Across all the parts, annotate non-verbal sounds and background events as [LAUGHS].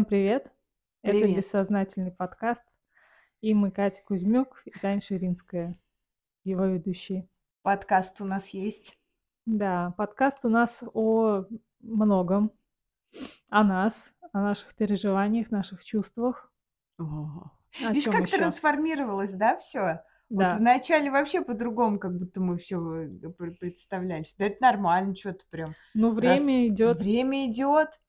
Всем привет! Это Привет. бессознательный подкаст. И мы Катя Кузьмюк и Таня Ширинская, его ведущие. Подкаст у нас есть. Да, подкаст у нас о многом. О нас, о наших переживаниях, наших чувствах. О. О Видишь, как еще? трансформировалось, да, все? Вот Да. вначале вообще по-другому, как будто мы все представлялись. Да это нормально, что ты прям. Ну, Раз время идет, время идет.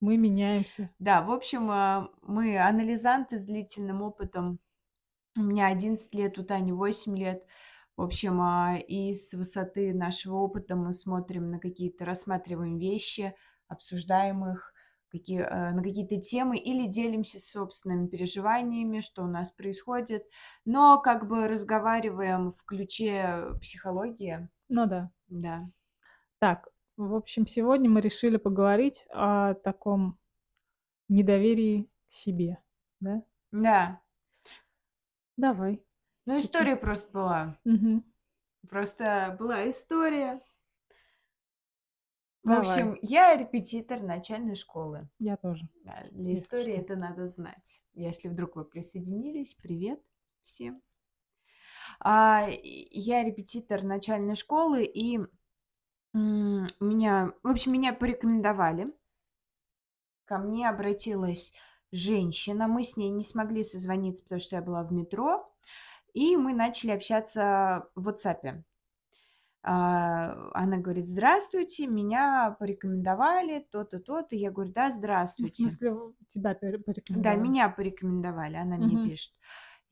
Мы меняемся. Да, в общем, а, мы анализанты с длительным опытом. У меня 11 лет, у Тани 8 лет. В общем, а, и с высоты нашего опыта мы смотрим на какие-то, рассматриваем вещи, обсуждаем их, какие, э, на какие-то темы или делимся собственными переживаниями, что у нас происходит, но как бы разговариваем в ключе психологии, Ну да. да. Так, в общем, сегодня мы решили поговорить о таком недоверии к себе. Да? Да, Давай. ну история просто была. Мгм. Просто была история. В Давай. общем, я репетитор начальной школы. Я тоже. Да, Для Если истории что. это надо знать. Если вдруг вы присоединились, привет всем. А, я репетитор начальной школы, и м, меня, в общем, меня порекомендовали. Ко мне обратилась женщина. Мы с ней не смогли созвониться, потому что я была в метро. И мы начали общаться в WhatsApp. А, Она говорит, здравствуйте, меня порекомендовали, то-то, то-то. Я говорю, да, Ну, в здравствуйте. смысле, в- тебя пер- Да, порекомендовали. меня порекомендовали, она мне Мгм. пишет.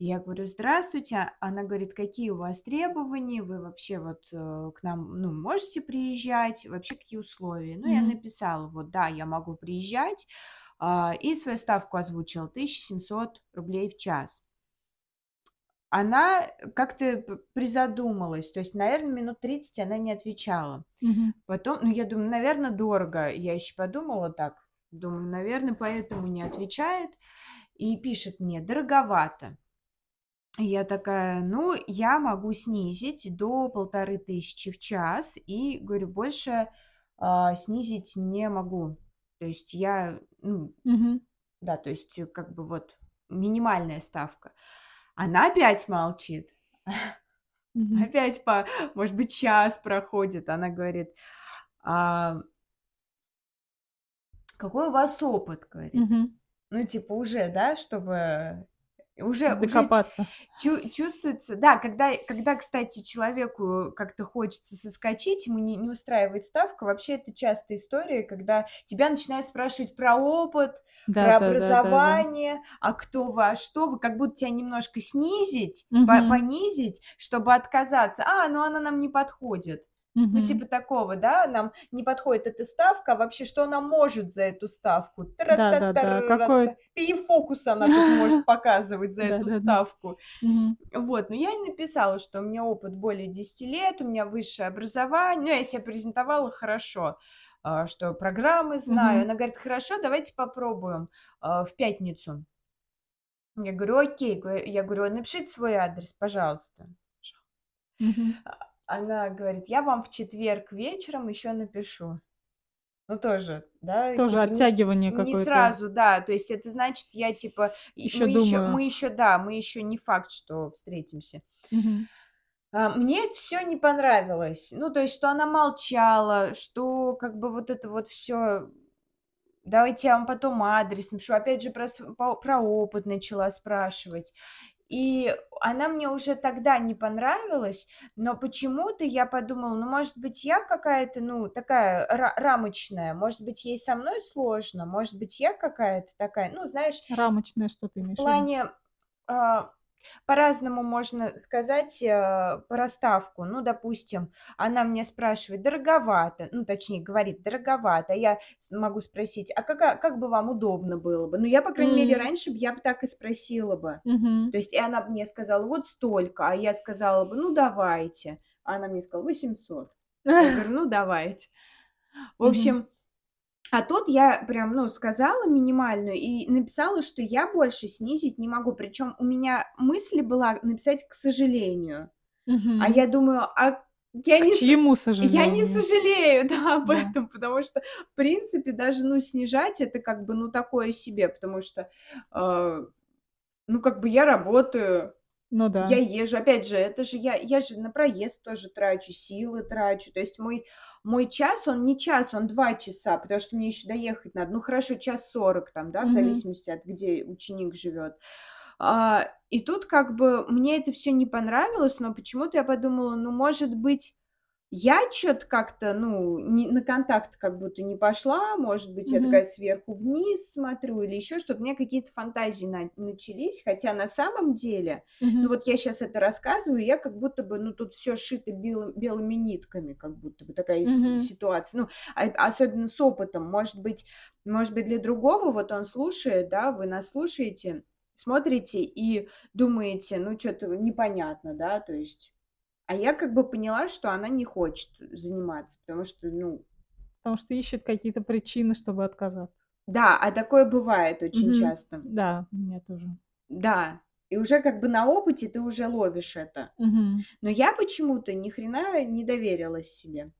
Я говорю, здравствуйте. А Она говорит, какие у вас требования, вы вообще вот э, к нам, ну, можете приезжать, вообще какие условия? Ну, я Мгм. написала, вот, да, я могу приезжать, а, и свою ставку озвучила, 1700 рублей в час. Она как-то п- призадумалась, то есть, наверное, минут 30 она не отвечала. Мгм. Потом, ну, я думаю, наверное, дорого. Я еще подумала так, думаю, наверное, поэтому не отвечает. И пишет мне, дороговато. Я такая, ну, я могу снизить до полторы тысячи в час. И говорю, больше а, снизить не могу. То есть я, ну, Мгм. да, то есть э, как бы вот минимальная ставка. Она опять молчит. [LAUGHS] Мгм. Опять по, может быть, час проходит. Она говорит, «А, какой у вас опыт, говорит. Мгм. Ну, типа, уже, да, чтобы уже, уже чу- Докопаться. чу- чувствуется, да, когда, когда, кстати, человеку как-то хочется соскочить, ему не, не устраивает ставка, вообще это частая история, когда тебя начинают спрашивать про опыт, про Да, да, да, да, да. образование, а кто вы, а что вы, как будто тебя немножко снизить, по- Мгм. понизить, чтобы отказаться. А, ну она нам не подходит. Ну, Мгм. типа такого, да, нам не подходит эта ставка, а вообще что она может за эту ставку? Какой... Пи-фокус она тут может [LAUGHS] показывать за эту ставку. Вот, но я и написала, что у меня опыт более 10 лет, у меня высшее образование, ну, я себя презентовала хорошо, а, что программы знаю. Она говорит, хорошо, давайте попробуем а, в пятницу. Я говорю, окей. Я говорю, напишите свой адрес, пожалуйста. Пожалуйста. Она говорит, я вам в четверг вечером еще напишу. Ну, тоже, да, Тоже типа не, оттягивание не какое-то. сразу, да, то есть это значит, я типа, Еще мы еще, думаю. мы еще, да, мы еще не факт, что встретимся. А, Мне это все не понравилось. Ну, то есть, что она молчала, что как бы вот это вот все. Давайте я вам потом адрес напишу. Опять же, про, про опыт начала спрашивать. И она мне уже тогда не понравилась, но почему-то я подумала, ну, может быть, я какая-то, ну, такая ра- рамочная, может быть, ей со мной сложно, может быть, я какая-то такая, ну, знаешь, Рамочное, что ты в имеешь в плане а, по-разному можно сказать э, про ставку. Ну, допустим, она мне спрашивает, дороговато, ну, точнее, говорит, дороговато. А я могу спросить, а как, как бы вам удобно было бы? Ну, я, по крайней мере, М, раньше бы я бы так и спросила бы. мгм. То есть, и она мне сказала, вот столько, а я сказала бы, ну, давайте. А она мне сказала, 800. Я говорю, ну, давайте. В общем, а тут я прям, ну, сказала минимальную и написала, что я больше снизить не могу. Причем у меня мысль была написать «к сожалению». А Мгм. я думаю, а Я К не с чьему я не сожалению? сожалею, [LAUGHS] да, об Да. этом, потому что, в принципе, даже, ну, снижать- это как бы, ну, такое себе, потому что, а, ну, как бы я работаю, Ну я да. езжу. Опять же, это же я я же на проезд тоже трачу, силы трачу. То есть мой мой час, он не час, он 2 часа, потому что мне еще доехать надо. Ну, хорошо, час 40 там, да, в зависимости от где ученик живет. А, и тут как бы мне это все не понравилось, но почему-то я подумала, ну, может быть, я чё то как-то, ну, не на контакт как будто не пошла, может быть, я Мгм. такая сверху вниз смотрю или еще что-то. У меня какие-то фантазии на начались, хотя на самом деле, ну, Мгм. вот я сейчас это рассказываю, я как будто бы, ну, тут все шито белым белыми нитками, как будто бы такая Мгм. ситуация. Ну, а особенно с опытом. Может быть может быть, для другого, вот он слушает, да, вы нас слушаете, смотрите и думаете: "Ну, что то непонятно", да, то есть а я как бы поняла, что она не хочет заниматься, потому что, ну Потому что ищет какие-то причины, чтобы отказаться. да, а такое бывает очень Мгм. часто. Да, у меня тоже. Да, и уже как бы на опыте ты уже ловишь это. Мгм. Но я почему-то ни хрена не доверилась себе.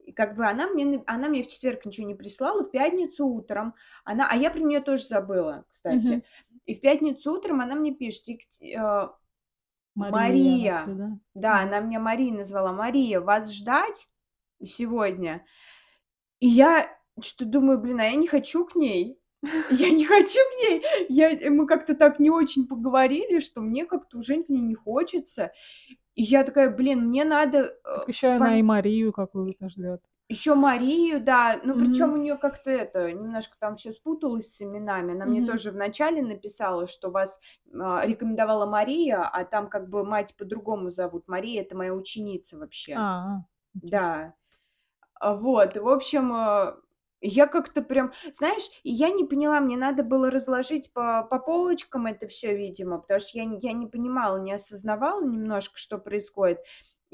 И как бы она мне на она мне в четверг ничего не прислала, в пятницу утром она а я про нее тоже забыла, кстати. И в пятницу утром она мне пишет: "Екати а, Мария Мария". да? Да, она меня Марией назвала. "Мария, вас ждать сегодня?" И я что-то думаю: "Блин, а я не хочу к ней. [LAUGHS] Я не хочу к ней". Я мы как-то так не очень поговорили, что мне как-то уже к ней не хочется. И я такая: "Блин, мне надо, э, Так еще она и пон" Марию какую-то ждет. Еще Марию, да. Ну, причем у нее как-то это, немножко там все спуталось с именами. Она мне Мгм. тоже вначале написала, что вас, а, рекомендовала Мария, а там как бы мать по-другому зовут. Мария- это моя ученица вообще. А, себе. Да. А, вот, в общем, а, я как-то прям, знаешь, и я не поняла, мне надо было разложить по по полочкам это все, видимо, потому что я не я не понимала, не осознавала немножко, что происходит.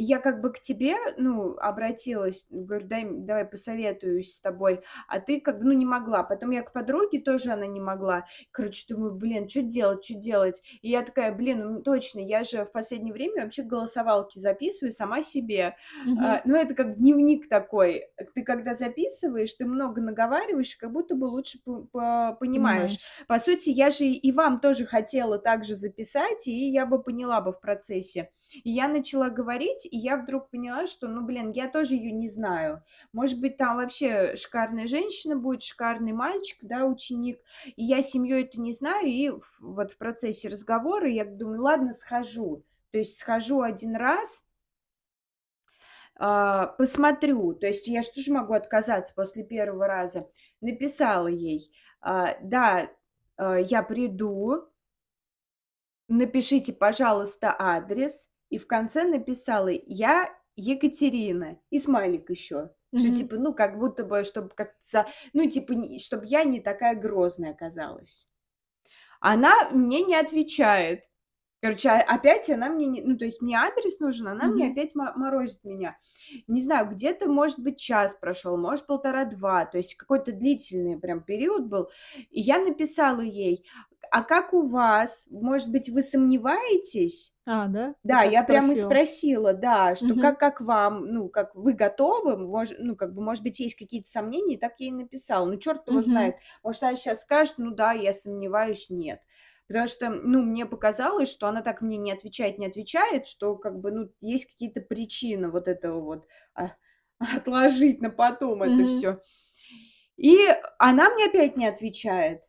И я как бы к тебе, ну, обратилась, говорю: "Дай давай посоветуюсь с тобой". А ты как бы, ну, не могла. Потом я к подруге, тоже она не могла. Короче, думаю: "Блин, что делать, что делать?" И я такая: "Блин, ну, точно, я же в последнее время вообще голосовалки записываю сама себе". Мгм. А, ну, это как дневник такой. Ты когда записываешь, ты много наговариваешь, как будто бы лучше по по понимаешь. Понимаешь. По сути, я же и вам тоже хотела так же записать, и я бы поняла бы в процессе. И я начала говорить, и я вдруг поняла, что, ну, блин, я тоже ее не знаю. Может быть, там вообще шикарная женщина будет, шикарный мальчик, да, ученик. И я семью эту не знаю, и вот в процессе разговора я думаю: "Ладно, схожу". То есть схожу один раз, а, посмотрю. То есть я ж тоже могу отказаться после первого раза. Написала ей: а, "Да, а, я приду, напишите, пожалуйста, адрес". И в конце написала: "Я Екатерина". И смайлик еще, что Мгм. типа, ну, как будто бы, чтобы как-то за ну, типа, чтобы я не такая грозная оказалась. Она мне не отвечает. Короче, а опять она мне не ну, то есть мне адрес нужен, она мне Мгм. опять мо морозит меня. Не знаю, где-то, может быть, час прошел, может, полтора-два, то есть какой-то длительный прям период был. И я написала ей: "А как у вас? Может быть, вы сомневаетесь?" А, да? Да, так я прям и спросила? да, что Мгм. как как вам, ну, как вы готовы? Мож ну, как бы, может быть, есть какие-то сомнения, так я и написала. Ну, черт его Мгм. знает. Может, она сейчас скажет: "Ну да, я сомневаюсь, нет". Потому что, ну, мне показалось, что она так мне не отвечает, не отвечает, что как бы, ну, есть какие-то причины вот этого вот, а, [LAUGHS] отложить на потом это Мгм. все. И она мне опять не отвечает.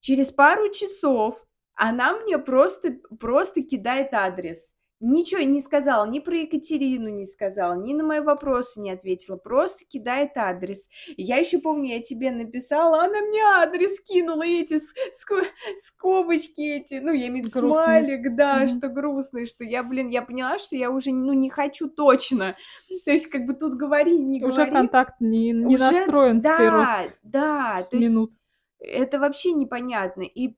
Через пару часов она мне просто просто кидает адрес. Ничего не сказала, ни про Екатерину не сказала, ни на мои вопросы не ответила, просто кидает адрес. Я еще помню, я тебе написала, она мне адрес кинула, эти с ско скобочки эти, ну, я имею в виду смайлик, да, Мгм. что грустный, что я, блин, я поняла, что я уже, ну, не хочу точно. То есть как бы тут говори, не Уже говори, контакт не не уже настроен с первых да, да, то есть минут. это вообще непонятно. И,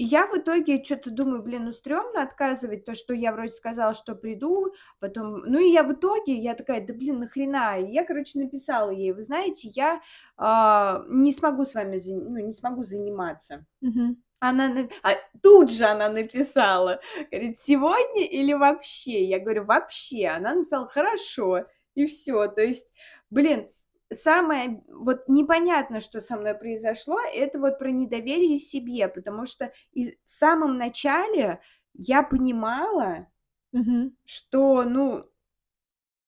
и я в итоге что то думаю: "Блин, ну стрёмно отказывать". То, что я вроде сказала, что приду, потом ну и я в итоге, я такая: "Да блин, нахрена?" И я, короче, написала ей: "Вы знаете, я, а, не смогу с вами ну, не смогу заниматься". Мгм. Она на а тут же она написала, говорит: "Сегодня или вообще?" Я говорю: "Вообще". Она написала: "Хорошо". И всё. То есть, блин, самое вот непонятно, что со мной произошло, это вот про недоверие себе, потому что из в самом начале я понимала Мгм. что, ну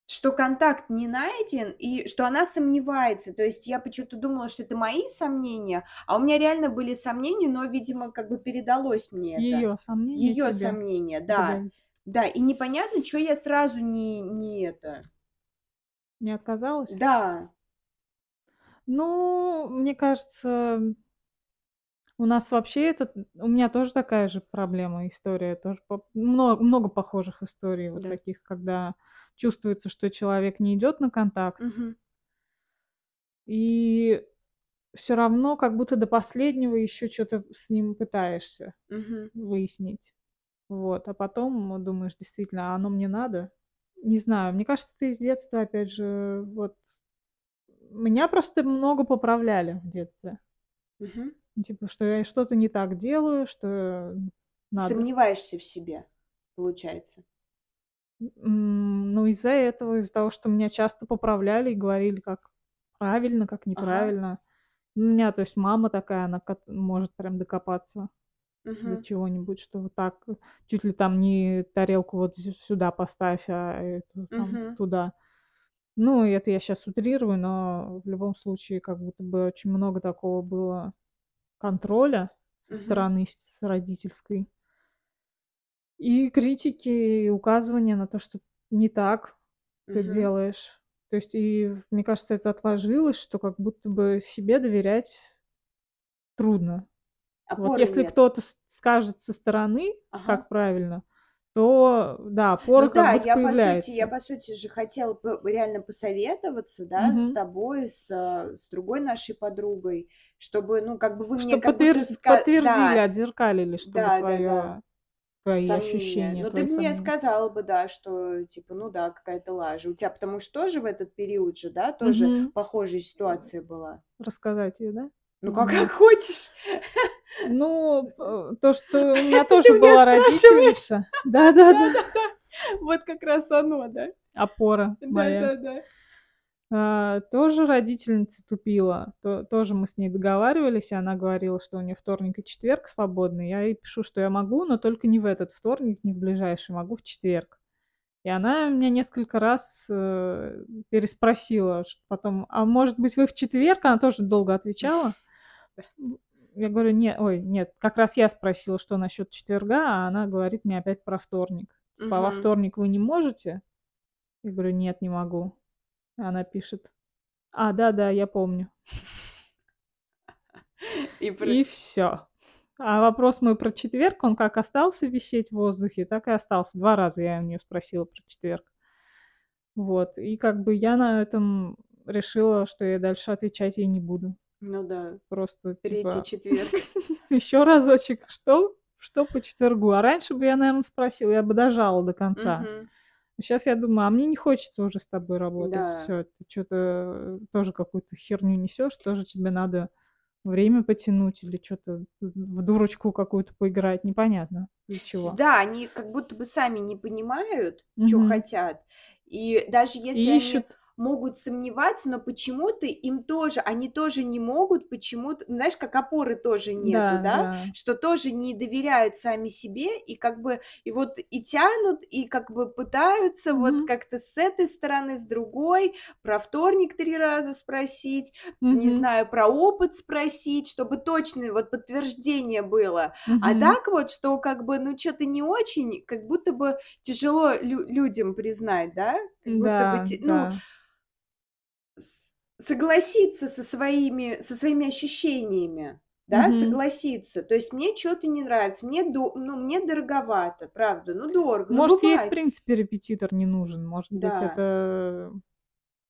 что контакт не найден и что она сомневается. То есть я почему-то думала, что это мои сомнения, а у меня реально были сомнения, но, видимо, как бы передалось мне это. Её сомнения тебе сомнения, да. додались. Да, и непонятно, чё я сразу не не это Не отказалась? Да. Ну, мне кажется у нас вообще этот у меня тоже такая же проблема, история, тоже по мно много похожих историй вот Да. таких, когда чувствуется, что человек не идёт на контакт. Мгм. И всё равно как будто до последнего ещё чё-то с ним пытаешься Мгм. выяснить. Вот, а потом думаешь: "Действительно, а оно мне надо?" Не знаю, мне кажется, это из детства, опять же, вот. Меня просто много поправляли в детстве. Ну, типа, что я что-то не так делаю, что надо Сомневаешься в себе, получается. Ну, из-за этого, из-за того, что меня часто поправляли и говорили, как правильно, как Ага. неправильно. У меня, то есть, мама такая, она может прям докопаться до Мгм. чего-нибудь, что вот так, чуть ли там не тарелку вот сюда поставь, а эту там Мгм. туда. Ну, это я щас утрирую, но в любом случае как будто бы очень много такого было контроля со Мгм. стороны с родительской. И критики, и указывания на то, что не так ты Мгм. делаешь. То есть, и мне кажется, это отложилось, что как будто бы себе доверять трудно. Вот Опоры если нет. кто-то с скажет со стороны, Ага. как правильно, то да, опора Ну как да, будто я по сути я появляется. по сути же хотела реально посоветоваться, да, с Мгм. тобой, с с другой нашей подругой, чтобы, ну, как бы вы мне Чтоб как будто ска подтвердили, да, отзеркалили, чтобы да-да-да, твоё твои сомнения. ощущения, Но ты бы мне сомнения. сказала бы, да, что типа, ну да, какая-то лажа. У тя потому что тоже в этот период же, да, тоже Мгм. похожая ситуация была? Рассказать её, да? Ну, как как [LAUGHS] хочешь. Ну, п то, что у меня [LAUGHS] тоже была родительница. Да-да-да. [LAUGHS] Да-да-да. Вот как раз оно, да? Опора моя. Да-да-да. А, тоже родительница тупила. То тоже мы с ней договаривались, и она говорила, что у неё вторник и четверг свободны. Я ей пишу, что я могу, но только не в этот вторник, не в ближайший, могу в четверг. И она меня несколько раз, э, переспросила потом: "А может быть, вы в четверг?" Она тоже долго отвечала. [LAUGHS] Я говорю: "Не ой, нет". Как раз я спросила, что насчёт четверга, а она говорит мне опять про вторник. Типа: "А во вторник вы не можете?" Я говорю: "Нет, не могу". Она пишет: "А, да-да, я помню". И [LAUGHS] про И всё. А вопрос мой про четверг, он как остался висеть в воздухе, так и остался. 2 раза я у неё спросила про четверг. Вот, и как бы я на этом решила, что я дальше отвечать ей не буду. Ну да. Просто Третий типа четверг. [LAUGHS] ещё разочек: "Что? Что по четвергу?" А раньше бы я, наверно, спросила, я бы дожала до конца. Щас я думаю: "А мне не хочется уже с тобой работать. Да. Всё, ты чё-то тоже какую-то херню несёшь, тоже тебе надо время потянуть или чё-то в дурочку какую-то поиграть". Непонятно для чего. да, они как будто бы сами не понимают, чё Мгм. хотят. И даже если И они ищут могут сомневаться, но почему-то им тоже они тоже не могут почему-то знаешь, как опоры тоже нету, Да, да? да. Что тоже не доверяют сами себе и как бы и вот и тянут, и как бы пытаются вот Мгм. как-то с этой стороны, с другой. Про вторник 3 раза спросить, не Мгм. знаю, про опыт спросить, чтобы точное вот подтверждение было. А Мгм. так вот, что как бы, ну, чё-то не очень, как будто бы тяжело лю людям признать, да? Как будто бы Да, ну да. Согласиться со своими со своими ощущениями, да, Мгм. согласиться. То есть мне чё-то не нравится, мне до ну, мне дороговато, правда, ну, дорого, ну, Может, ей в принципе репетитор не нужен. Может быть, Да. это,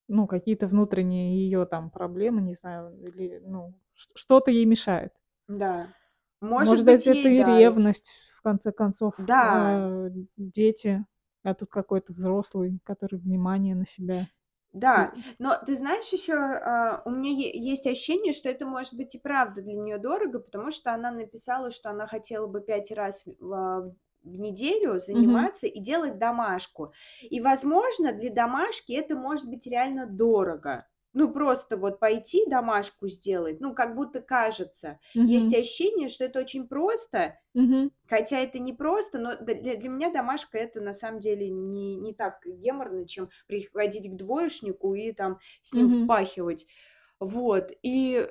ну, какие-то внутренние её там проблемы, не знаю, или, ну, что-то ей мешает. Да. Может Может быть, быть, это ей, и да, ревность, в конце концов, Да. а, дети, а тут какой-то взрослый, который внимание на себя Да, но ты знаешь, еще а, у меня есть ощущение, что это может быть и правда для нее дорого, потому что она написала, что она хотела бы пять раз в, а, в неделю заниматься и делать домашку. И, возможно, для домашки это может быть реально дорого. Ну, просто вот пойти домашку сделать, ну, как будто кажется. Есть ощущение, что это очень просто, Мгм. хотя это не просто, но для, для меня домашка это на самом деле не, не так геморно, чем приходить к двоечнику и там с ним Мгм. впахивать. Вот. И,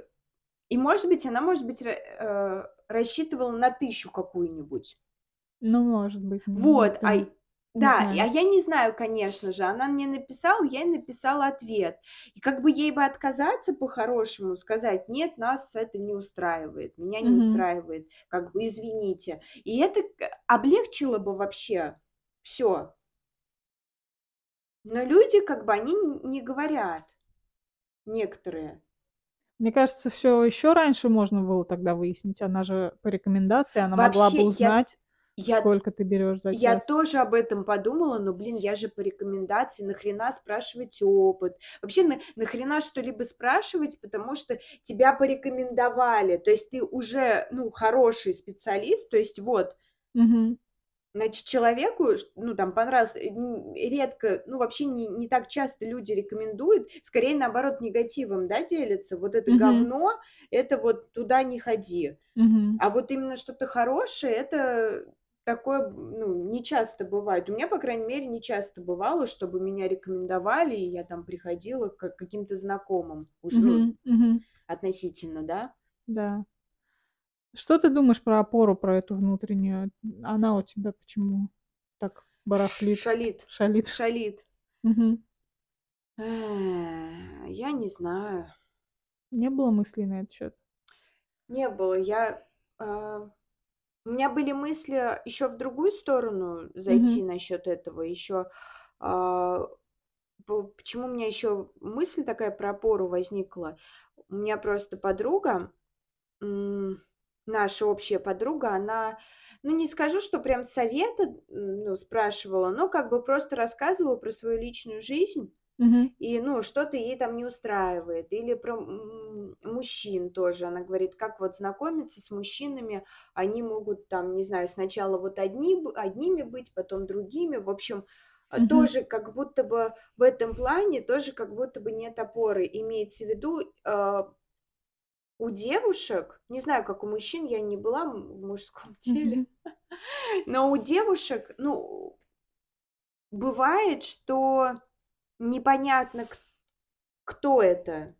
и может быть, она, может быть, э, рассчитывала на тысячу какую-нибудь. Ну, может быть, Вот, а да, а знает. я не знаю, конечно же. Она мне написала, я ей написала ответ. И как бы ей бы отказаться по-хорошему, сказать: "Нет, нас это не устраивает, меня не Мгм. устраивает, как бы извините". И это к облегчило бы вообще все. Но люди, как бы, они н не говорят, некоторые. Мне кажется, все еще раньше можно было тогда выяснить. Она же по рекомендации, она могла бы Вообще, я узнать, я сколько ты берешь за Я час. тоже об этом подумала, но, блин, я же по рекомендации, нахрена спрашивать опыт? Вообще, на, нахрена что-либо спрашивать, потому что тебя порекомендовали, то есть ты уже, ну, хороший специалист, то есть вот, Мгм. значит, человеку, ну, там, понравился, э, редко, ну, вообще не, не так часто люди рекомендуют, скорее, наоборот, негативом, да, делятся, вот это Мгм. говно, это вот туда не ходи. Мгм. А вот именно что-то хорошее, это такое, ну, не часто бывает. У меня, по крайней мере, не часто бывало, чтобы меня рекомендовали, и я там приходила к каким-то знакомым уже, ну, Мгм. Мгм. относительно, да. Да. Что ты думаешь про опору, про эту внутреннюю? Она у тебя почему так барахлит, Шалит, шалит? шалит. Э, Я не знаю. Не было мыслей на этот счет? Не было. Я... а, У меня были мысли еще в другую сторону Мгм. зайти насчет этого. Еще а, по- почему у меня еще мысль такая про опору возникла? У меня просто подруга, м, наша общая подруга, она, ну не скажу, что прям совета, м, ну, спрашивала, но как бы просто рассказывала про свою личную жизнь. Мгм. И, ну, что-то ей там не устраивает. Или про м, мужчин тоже. Она говорит, как вот знакомиться с мужчинами. Они могут там, не знаю, сначала вот одни, б- одними быть, потом другими. В общем, а, Мгм. тоже как будто бы в этом плане тоже как будто бы нет опоры. Имеется в виду, э, у девушек, не знаю, как у мужчин, я не была м- в мужском [LAUGHS] теле, Мгм. но у девушек, ну, бывает, что непонятно, кто это.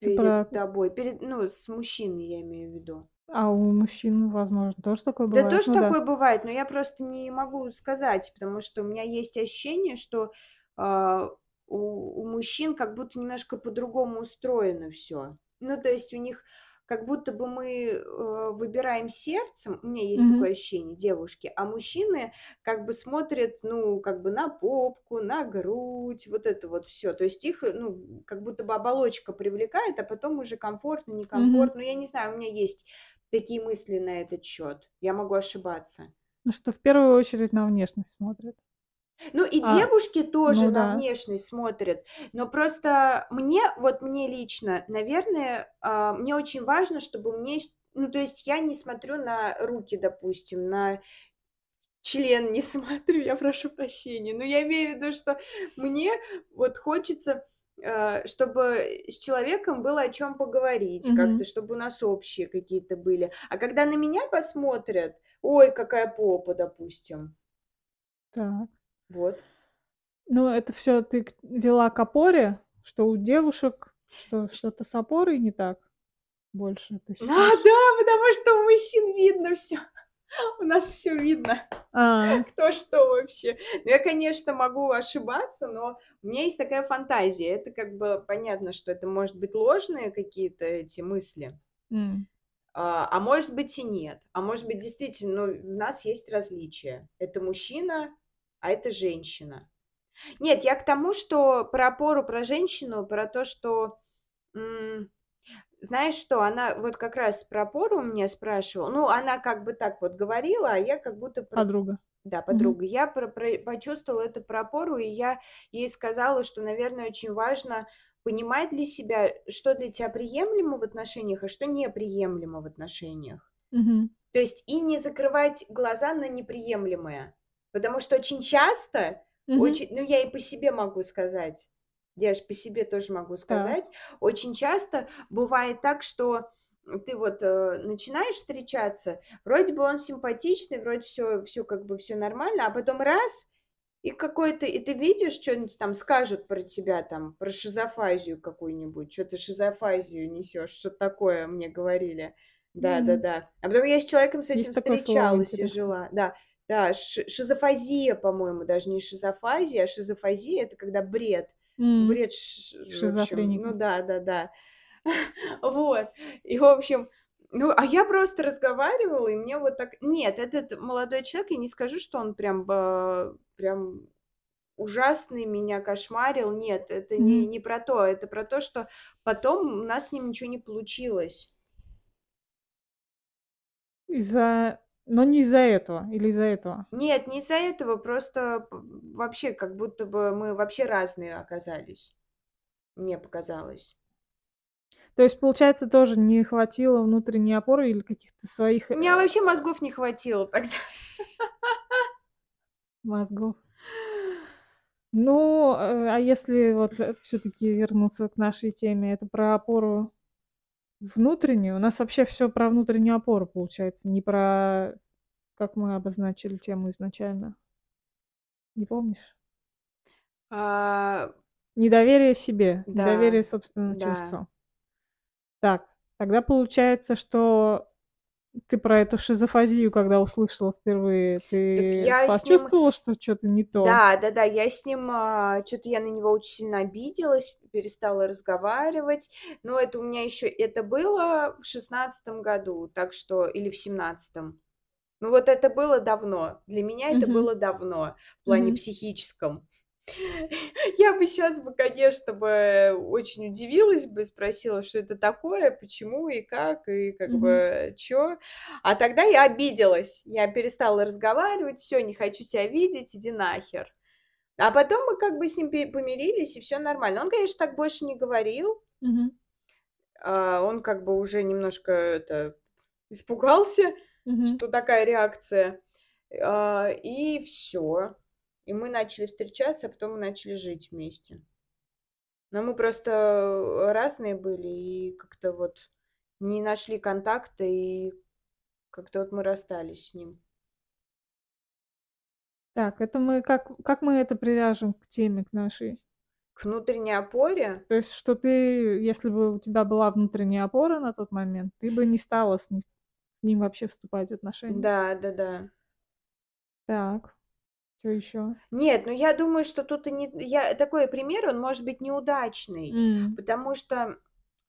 Ты про Перед тобой, перед, ну, с мужчиной я имею в виду. а у мужчин, возможно, тоже такое Да бывает? тоже Ну да. такое бывает, но я просто не могу сказать, потому что у меня есть ощущение, что а, у, у мужчин как будто немножко по-другому устроено все. Ну, то есть у них как будто бы мы э, выбираем сердцем, у меня есть Мгм. такое ощущение, девушки, а мужчины как бы смотрят, ну, как бы на попку, на грудь, вот это вот все. То есть их, ну, как будто бы оболочка привлекает, а потом уже комфортно, некомфортно. Ну, я не знаю, у меня есть такие мысли на этот счет. Я могу ошибаться. Ну что, в первую очередь на внешность смотрят. Ну и А, девушки тоже ну на да. внешность смотрят, но просто мне, вот мне лично, наверное, а, мне очень важно, чтобы мне, ну то есть я не смотрю на руки, допустим, на член не [LAUGHS] смотрю, я прошу прощения, но я имею в виду, что мне вот хочется э, чтобы с человеком было о чем поговорить, Мгм. как-то, чтобы у нас общие какие-то были. А когда на меня посмотрят, ой, какая попа, допустим, Так. Вот. Ну, это все ты вела к опоре, что у девушек что что-то с опорой не так больше, ты А, да, потому что у мужчин видно все. [LAUGHS] У нас все видно, А, кто что вообще. Ну, я, конечно, могу ошибаться, но у меня есть такая фантазия. Это как бы понятно, что это может быть ложные какие-то эти мысли, а, а может быть и нет. А может быть, действительно, ну, у нас есть различия. Это мужчина, а это женщина. Нет, я к тому, что про опору, про женщину, про то, что знаешь что, она вот как раз про опору у меня спрашивала. Ну, она как бы так вот говорила, а я как будто про Подруга. Да, подруга. Я про про почувствовала это про опору, и я ей сказала, что, наверное, очень важно понимать для себя, что для тебя приемлемо в отношениях, а что неприемлемо в отношениях. Мгм. То есть и не закрывать глаза на неприемлемое. Потому что очень часто, Мгм. очень ну, я и по себе могу сказать, я ж по себе тоже могу сказать, очень часто бывает так, что ты вот, э, начинаешь встречаться, вроде бы он симпатичный, вроде всё всё как бы всё нормально, а потом раз- и какой-то и ты видишь, чё-нибудь там скажут про тебя, там, про шизофазию какую-нибудь, чё ты шизофазию несёшь, что-то такое мне говорили. М. Да-да-да. А потом я с человеком с этим Есть встречалась и жила. Да, да, ши шизофазия, по-моему, даже не шизофазия, а шизофазия- это когда бред. М. Бред ш ну Шизофреника. да-да-да. [LAUGHS] Вот. И, в общем, ну, а я просто разговаривала, и мне вот так Нет, этот молодой человек, я не скажу, что он прям ба прям ужасный, меня кошмарил. Нет, это не Мгм. не про то. Это про то, что потом у нас с ним ничего не получилось. Из-за но не из-за этого или из-за этого? Нет, не из-за этого, просто вообще как будто бы мы вообще разные оказались. Мне показалось. То есть, получается, тоже не хватило внутренней опоры или каких-то своих, У меня э вообще мозгов не хватило тогда. [LAUGHS] Мозгов. Ну, э, а если вот, э, всё-таки вернуться к нашей теме, это про опору внутреннюю? У нас вообще всё про внутреннюю опору получается, не про как мы обозначили тему изначально. Не помнишь? А Недоверие себе, Да, недоверие собственным да. чувствам. Так, тогда получается, что ты про эту шизофазию, когда услышала впервые, Так ты я с ним почувствовала, что чё-то не то? Да-да-да, я с ним, а, чё-то я на него очень сильно обиделась, перестала разговаривать. Но это у меня ещё это было в 16 году, так что или в 17. Ну, вот это было давно. Для меня это Мгм. было давно в плане Мгм. психическом. Я бы щас бы, конечно бы, очень удивилась бы, спросила, что это такое, почему и как, и как Мгм. бы чё. А тогда я обиделась. Я перестала разговаривать: "Всё, не хочу тя видеть, иди нахер". А потом мы как бы с ним пе помирились, и всё нормально. Он, конечно, так больше не говорил. Мгм. А, он как бы уже немножко это испугался, Мгм. что такая реакция. А, и всё. И мы начали встречаться, а потом мы начали жить вместе. Но мы просто, разные были и как-то вот не нашли контакта, и как-то вот мы расстались с ним. Так, это мы как как мы это привяжем к теме, к нашей? К внутренней опоре? То есть, что ты, если бы у тебя была внутренняя опора на тот момент, ты бы не стала с ним с ним вообще вступать в отношения? Да-да-да. Так, чё ещё? Нет, ну, я думаю, что тут и не я такой пример, он может быть неудачный, М. потому что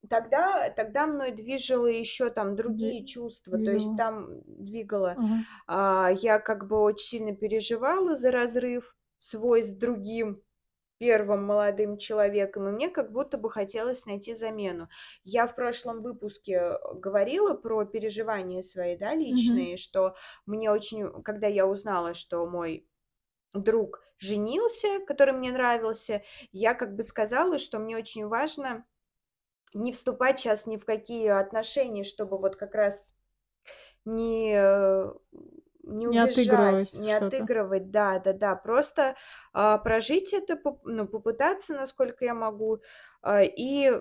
тогда тогда мной движало ещё там другие чувства, то есть там двигало. Ага. А, я как бы очень сильно переживала за разрыв свой с другим первым молодым человеком, и мне как будто бы хотелось найти замену. Я в прошлом выпуске, э, говорила про переживания свои, да, личные, что мне очень когда я узнала, что мой друг женился, который мне нравился, я как бы сказала, что мне очень важно не вступать щас ни в какие отношения, чтобы вот как раз не, э, не Не убежать, отыгрывать не что-то. отыгрывать. Да-да-да, просто, а, прожить это, ну, попытаться, насколько я могу, а, и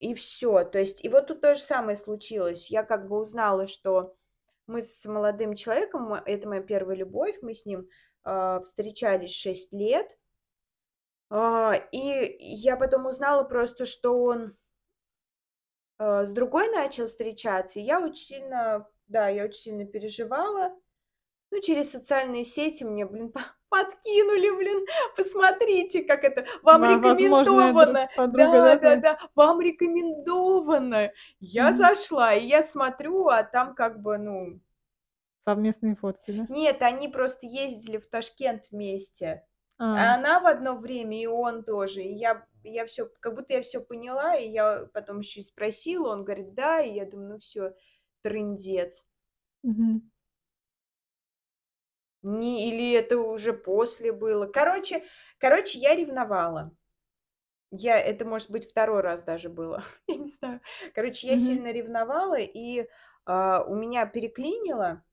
и всё. То есть и вот тут то же самое случилось. Я как бы узнала, что мы с молодым человеком, это моя первая любовь, мы с ним, встречались 6 лет. А, и я потом узнала просто, что он а, с другой начал встречаться, и я очень сильно, да, я очень сильно переживала. Ну, через социальные сети мне, блин, [LAUGHS] по подкинули, блин, посмотрите, как это вам дру рекомендовано. подруга, да, твоя? Да-да-да, вам рекомендовано. Я Мгм. зашла, и я смотрю, а там как бы, ну Совместные фотки, да? Нет, они просто ездили в Ташкент вместе. А А. она в одно время, и он тоже. И я я все, как будто я все поняла, и я потом еще и спросила, он говорит, да, и я думаю, ну все, трындец. Мгм. Не, или это уже после было. Короче, короче, я ревновала. Я, это может быть второй раз даже было, [LAUGHS] я не знаю. Короче, я Мгм. сильно ревновала, и а, у меня переклинило,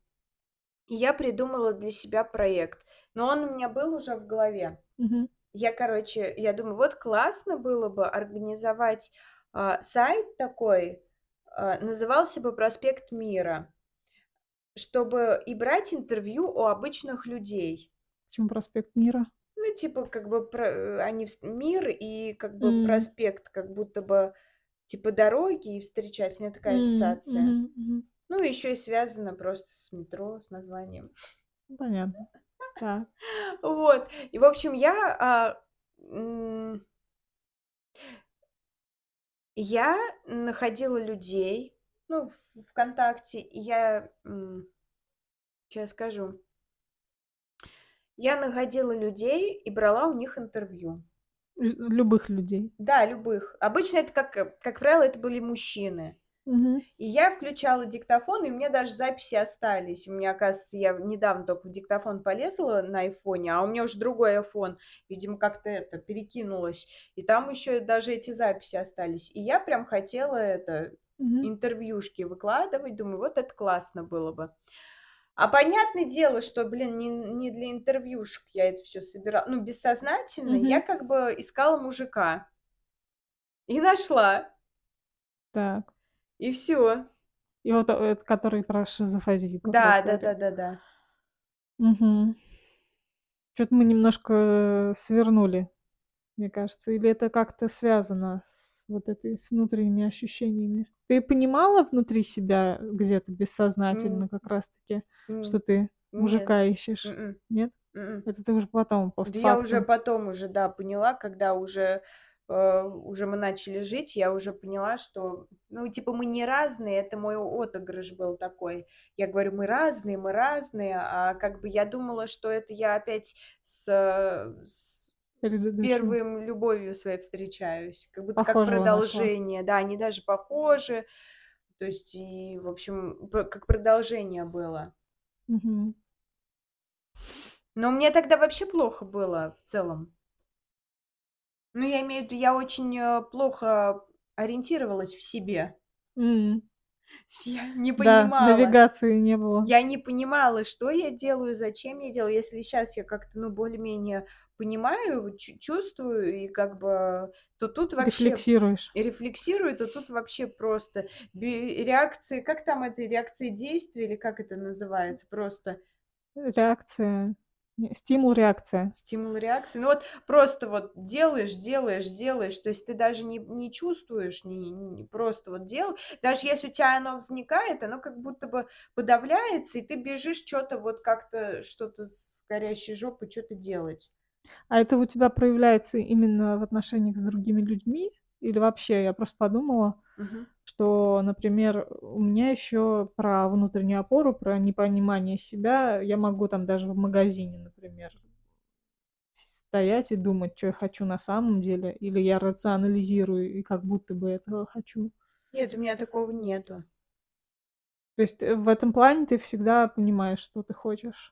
и я придумала для себя проект. Но он у меня был уже в голове. Мгм. Я, короче, я думаю, вот классно было бы организовать а, сайт такой, а, назывался бы «Проспект Мира», чтобы и брать интервью у обычных людей. Почему проспект Мира? Ну, типа, как бы про, э, они в мир и как бы М. проспект, как будто бы типа дороги и встречаются. У меня такая М, ассоциация. мгм. Ну, еще и связано просто с метро, с названием. Ну, Понятно. Так. [LAUGHS] Вот. И, в общем, я, а, я находила людей, ну, в ВКонтакте, и я, сейчас скажу, я находила людей и брала у них интервью. Лю- Любых людей. Да, любых. Обычно это, как, как правило, это были мужчины. Мгм. И я включала диктофон, и у меня даже записи остались. У меня, оказывается, я недавно только в диктофон полезла на айфоне, а у меня уже другой айфон, видимо, как-то это перекинулось. И там еще даже эти записи остались. И я прям хотела это Мгм. интервьюшки выкладывать, думаю, вот это классно было бы. А понятное дело, что, блин, не, не для интервьюшек я это все собирала. Ну, бессознательно Мгм. я как бы искала мужика. И нашла. Так. И все. И вот э, это, который про шизофрению Да, да, да, да, да. Мгм. Что-то мы немножко свернули, мне кажется. Или это как-то связано с вот этой, с внутренними ощущениями? Ты понимала внутри себя где-то бессознательно М, как раз-таки, м, что ты Нет. мужика ищешь? М-м, Нет? м-м. Это ты уже потом, Да я уже потом уже, да, поняла, когда уже, э, уже мы начали жить, я уже поняла, что, ну, типа, мы не разные, это мой отыгрыш был такой. Я говорю, мы разные, мы разные, а как бы я думала, что это я опять с, э, с, с первым любовью своей встречаюсь, как будто как Похожего нашла. продолжение, да, они даже похожи, то есть, и, в общем, как продолжение было. Мгм. Но мне тогда вообще плохо было в целом. Ну, я имею в виду, я очень э, плохо ориентировалась в себе. М. Я не Да, понимала. навигации не было. Я не понимала, что я делаю, зачем я делаю. Если сейчас я как-то, ну, более-менее понимаю, чу- чувствую, и как бы, то тут вообще Рефлексируешь. рефлексирую, то тут вообще просто реакции, как там это, реакции действия, или как это называется, просто Реакция. Стимул, реакция. Стимул реакции. Ну вот просто вот делаешь, делаешь, делаешь, то есть ты даже не, не чувствуешь, не, не- просто вот дел. Даже если у тебя оно возникает, оно как будто бы подавляется, и ты бежишь что-то вот как-то, что-то с горящей жопой, что-то делать. А это у тебя проявляется именно в отношениях с другими людьми? Или вообще, я просто подумала, Что, например, у меня еще про внутреннюю опору, про непонимание себя, я могу там даже в магазине, например, стоять и думать, что я хочу на самом деле, или я рационализирую и как будто бы этого хочу. Нет, у меня такого нету. То есть э, в этом плане ты всегда понимаешь, что ты хочешь.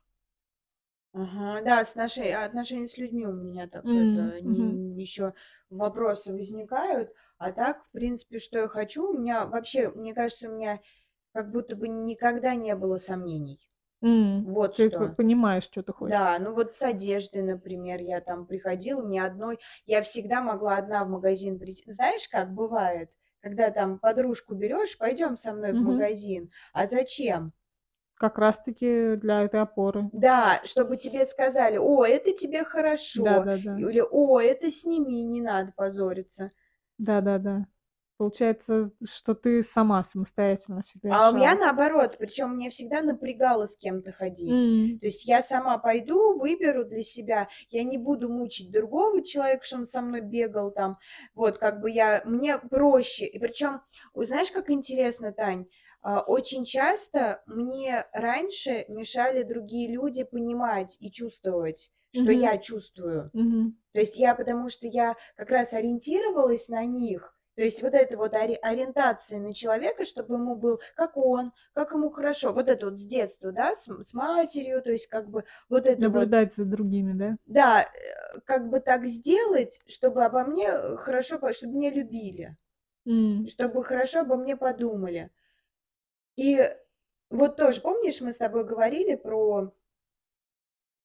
Ага, да, с нашей, отношения с людьми у меня так М, это не, еще вопросы возникают, а так, в принципе, что я хочу, у меня вообще, мне кажется, у меня как будто бы никогда не было сомнений. М, Вот Ты что. понимаешь, что ты хочешь. Да, ну вот с одеждой, например, я там приходила, мне одной, я всегда могла одна в магазин прийти. Знаешь, как бывает, когда там подружку берешь, пойдем со мной в Мгм. магазин. А зачем? Как раз-таки для этой опоры. Да, чтобы тебе сказали, о, это тебе хорошо, Да-да-да. или о, это сними, не надо позориться. Да-да-да. Получается, что ты сама самостоятельно всегда А у меня решала. наоборот, причем мне всегда напрягало с кем-то ходить. М, То есть я сама пойду, выберу для себя, я не буду мучить другого человека, что он со мной бегал там. Вот, как бы я, мне проще. И причем, знаешь, как интересно, Тань, А, очень часто мне раньше мешали другие люди понимать и чувствовать, что Мгм. я чувствую. Мгм. То есть я, потому что я как раз ориентировалась на них, то есть вот эта вот ори- ориентация на человека, чтобы ему был как он, как ему хорошо, вот это вот с детства, да, с, с матерью, то есть как бы вот это вот, Наблюдать за другими, да? да, э, как бы так сделать, чтобы обо мне э, хорошо, чтобы меня любили, М. чтобы хорошо обо мне подумали. И вот тоже, помнишь, мы с тобой говорили про,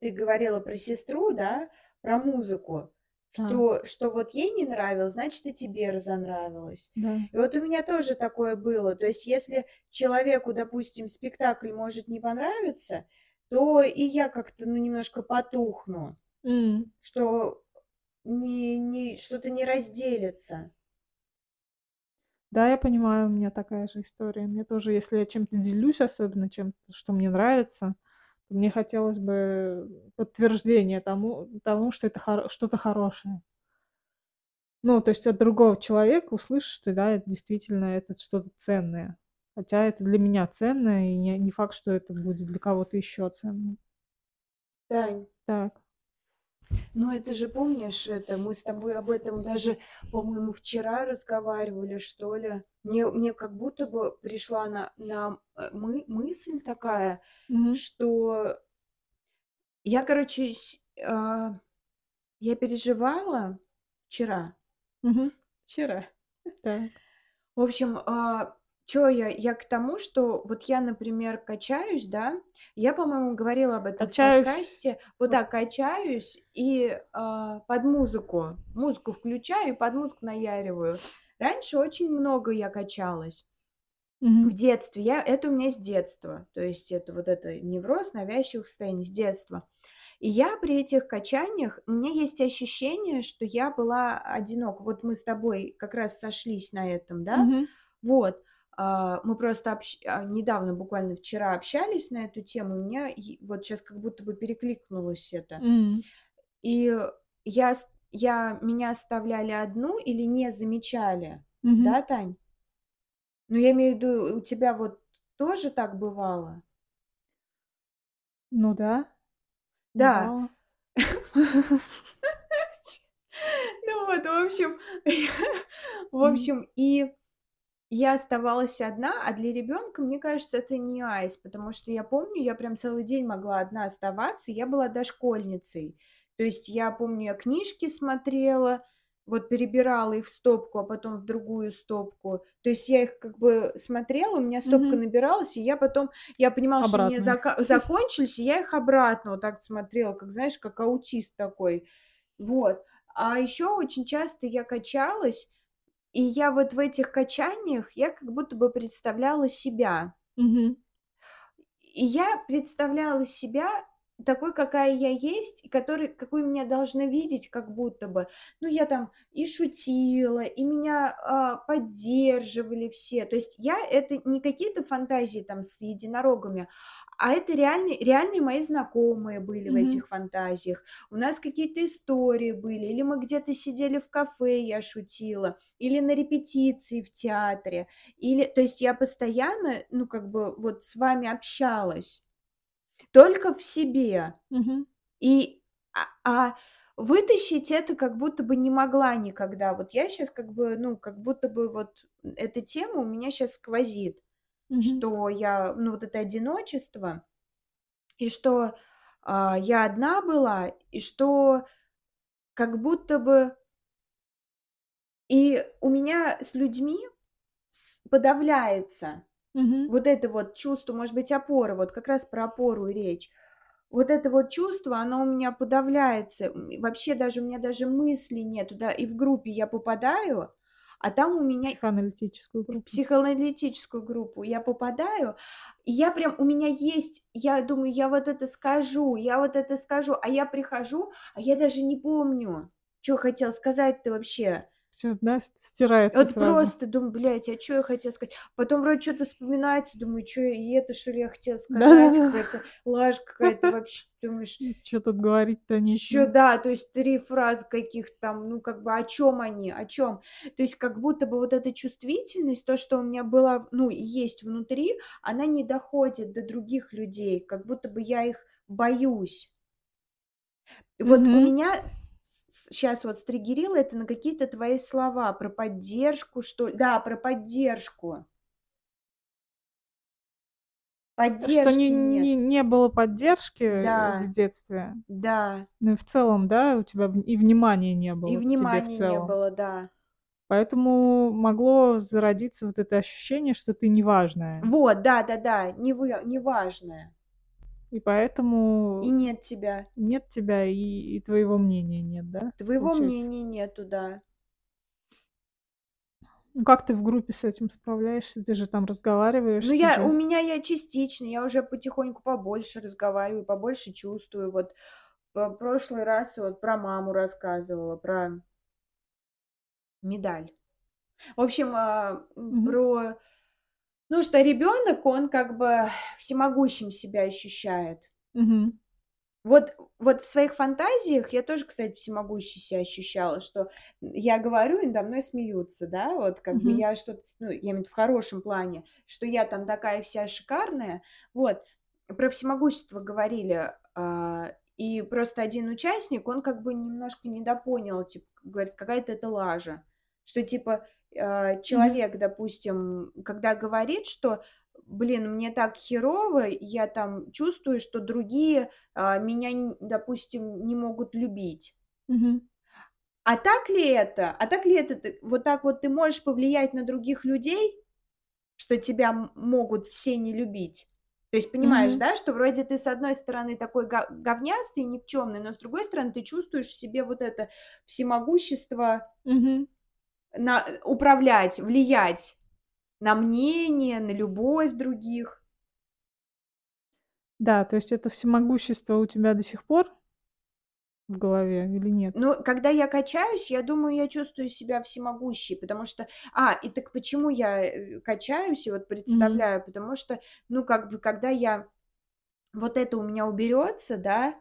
ты говорила про сестру, да, про музыку, что, что вот ей не нравилось, значит, и тебе разонравилось. да. И вот у меня тоже такое было. То есть, если человеку, допустим, спектакль может не понравиться, то и я как-то, ну, немножко потухну, М. что не, не, что-то не разделится. Да, я понимаю, у меня такая же история. Мне тоже, если я чем-то делюсь, особенно чем-то, что мне нравится, мне хотелось бы подтверждения тому, тому что это хоро- что-то хорошее. Ну, то есть от другого человека услышишь, что да, это действительно это что-то ценное. Хотя это для меня ценное, и не, не факт, что это будет для кого-то еще ценным. Тань, Так. Ну это же помнишь, это мы с тобой об этом даже, по-моему, вчера разговаривали, что ли. Мне, мне как будто бы пришла на, на э, мы, мысль такая, Мгм. что я, короче, с- а, я переживала вчера. Мгм. Вчера. Так. В общем, а, чё я? Я к тому, что вот я, например, качаюсь, да, я, по-моему, говорила об этом в Качаюсь. подкасте. Вот так, качаюсь и а, под музыку. Музыку включаю и под музыку наяриваю. Раньше очень много я качалась. В Мгм. детстве. Я, это у меня с детства. То есть это вот это невроз навязчивых состояний с детства. И я при этих качаниях, у меня есть ощущение, что я была одинока. Вот мы с тобой как раз сошлись на этом, да? Мгм. Вот. А, Мы просто общ- а, недавно, буквально вчера общались на эту тему, у меня вот сейчас как будто бы перекликнулось это. М. И я, я, меня оставляли одну или не замечали, Мгм. да, Тань? Ну, я имею в виду, у тебя вот тоже так бывало? Ну да. Да. бывало. [LAUGHS] Ну вот, в общем, [LAUGHS] в общем, и я оставалась одна, а для ребенка, мне кажется, это не айс, потому что я помню, я прям целый день могла одна оставаться, я была дошкольницей. То есть я помню, я книжки смотрела, вот перебирала их в стопку, а потом в другую стопку. То есть я их как бы смотрела, у меня стопка Мгм. набиралась, и я потом, я понимала, что они Обратно. зака- закончились, и я их обратно вот так смотрела, как, знаешь, как аутист такой. Вот. А еще очень часто я качалась, и я вот в этих качаниях, я как будто бы представляла себя. Мгм. И я представляла себя такой, какая я есть, и который, какую меня должны видеть, как будто бы. Ну, я там и шутила, и меня а, поддерживали все. То есть я это не какие-то фантазии там с единорогами, а это реальные, реальные мои знакомые были в Мгм. этих фантазиях. У нас какие-то истории были, или мы где-то сидели в кафе, я шутила, или на репетиции в театре. Или, то есть я постоянно, ну, как бы вот с вами общалась, только в себе. Мгм. И, а, а вытащить это как будто бы не могла никогда. Вот я сейчас как бы, ну, как будто бы вот эта тема у меня сейчас сквозит, Мгм. что я, ну, вот это одиночество, и что а, я одна была, и что как будто бы и у меня с людьми подавляется Мгм. вот это вот чувство, может быть, опоры, вот как раз про опору и речь. Вот это вот чувство, оно у меня подавляется. Вообще даже у меня даже мыслей нету, да, и в группе я попадаю, а там у меня Психоаналитическую группу. психоаналитическую группу я попадаю, и я прям, у меня есть, я думаю, я вот это скажу, я вот это скажу, а я прихожу, а я даже не помню, что хотел сказать-то вообще. Всё, да, ст стирается Вот сразу. просто думаю: "Блядь, а чё я хотела сказать?" Потом вроде чё-то вспоминается, думаю: "Чё, и это, что ли, я хотела сказать? Да-да-да. Какая-то лажа какая-то вообще". Думаешь [LAUGHS] чё тут говорить-то Ещё, нечего. да, то есть 3 фразы каких-то там, ну, как бы о чём они, о чём? То есть как будто бы вот эта чувствительность, то, что у меня была, ну, и есть внутри, она не доходит до других людей, как будто бы я их боюсь. Вот у Мгм. меня с с щас вот стригерило это на какие-то твои слова про поддержку, что ли. Да, про поддержку. Что не Поддержки нет. не не было поддержки, э, в Да. детстве. Да. Ну и в целом, да, у тебя в и внимания не И было к тебе в внимания не целом. было, да. Поэтому могло зародиться вот это ощущение, что ты неважная. Вот, да-да-да, невы неважная. И И поэтому нет тебя. нет тебя, и и твоего мнения нет, да, Твоего получается? мнения нету, да. Ну, как ты в группе с этим справляешься? Ты же там разговариваешь, Ну, я у же меня я частично, я уже потихоньку побольше разговариваю, побольше чувствую. Вот в прошлый раз вот про маму рассказывала, про медаль. В общем, Мгм. про ну, что ребёнок, он как бы всемогущим себя ощущает. Мгм. Вот вот в своих фантазиях я тоже, кстати, всемогущей ся ощущала, что я говорю, и надо мной смеются, да, вот как бы Мгм. я что-то, ну, я имею в хорошем плане, что я там такая вся шикарная. Вот. Про всемогущество говорили, а, и просто один участник, он как бы немножко недопонял, типа, говорит: "Какая-то это лажа". Что типа, Мгм. человек, допустим, когда говорит, что: "Блин, мне так херово, я там чувствую, что другие, а, меня, допустим, не могут любить". Мгм. А так ли это? А так ли это ты вот так вот ты можешь повлиять на других людей, что тебя могут все не любить? То есть понимаешь, Мгм. да, что вроде ты с одной стороны такой говнястый, никчёмный, но с другой стороны ты чувствуешь в себе вот это всемогущество Мгм. На управлять, влиять на мнение, на любовь других. Да, то есть это всемогущество у тебя до сих пор в голове или нет? Ну, когда я качаюсь, я думаю, я чувствую себя всемогущей, потому что А, и так почему я, э, качаюсь и вот представляю? Потому что, ну, как бы, когда я вот это у меня уберётся, да,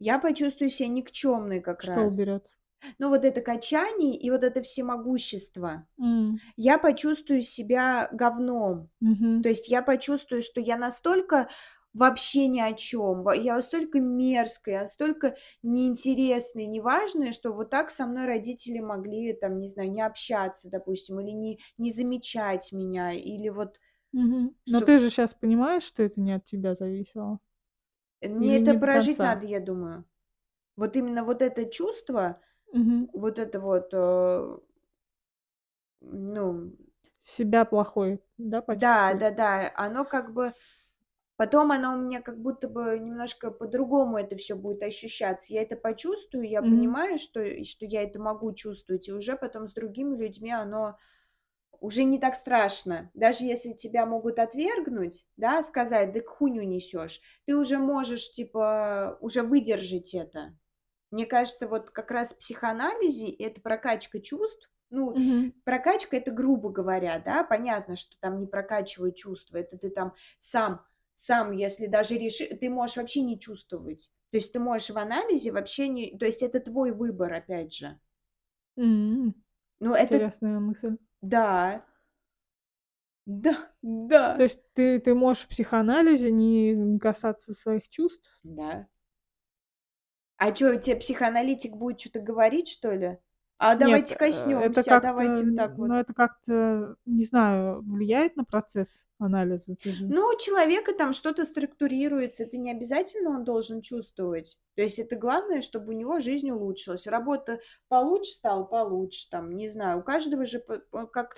я почувствую ся никчёмной как Что раз. уберётся? Ну, вот это качание и вот это всемогущество. М. Я почувствую себя говном. Мгм. То есть я почувствую, что я настолько вообще ни о во я настолько мерзкая, настолько неинтересная неважная, что вот так со мной родители могли, там, не знаю, не общаться, допустим, или не не замечать меня, или вот. Но что ты же щас понимаешь, что это не от тебя зависело? Мне Или это прожить надо, я думаю. Вот именно вот это чувство, Мгм. вот это вот, э ну Себя плохой, да, Да, почувствовать? да-да, оно как бы потом оно у меня как будто бы немножко по-другому это всё будет ощущаться. Я это почувствую, я Мгм. понимаю, что и что я это могу чувствовать, и уже потом с другими людьми оно уже не так страшно. Даже если тебя могут отвергнуть, да, сказать: "Дык хуйню несёшь", ты уже можешь, типа, уже выдержать это. Мне кажется, вот как раз в психоанализе это прокачка чувств. Ну, Мгм. прокачка- это грубо говоря, да. Понятно, что там не прокачивают чувства, это ты там сам сам, если даже реши ты можешь вообще не чувствовать. То есть ты можешь в анализе вообще не то есть это твой выбор, опять же. Ну, это Интересная мысль. Да. Да, То да. есть ты ты можешь в психоанализе не не касаться своих чувств? Да. А чё, те психоаналитик будет чё-то говорить, что ли? А Нет, давайте э, это коснёмся, а как-то, давайте вот так ну, вот. это как-то, не знаю, влияет на процесс анализа? Же Ну, у человека там что-то структурируется, это не обязательно он должен чувствовать. То есть это главное, чтобы у него жизнь улучшилась. Работа получше стала- получше, там, не знаю. У каждого же как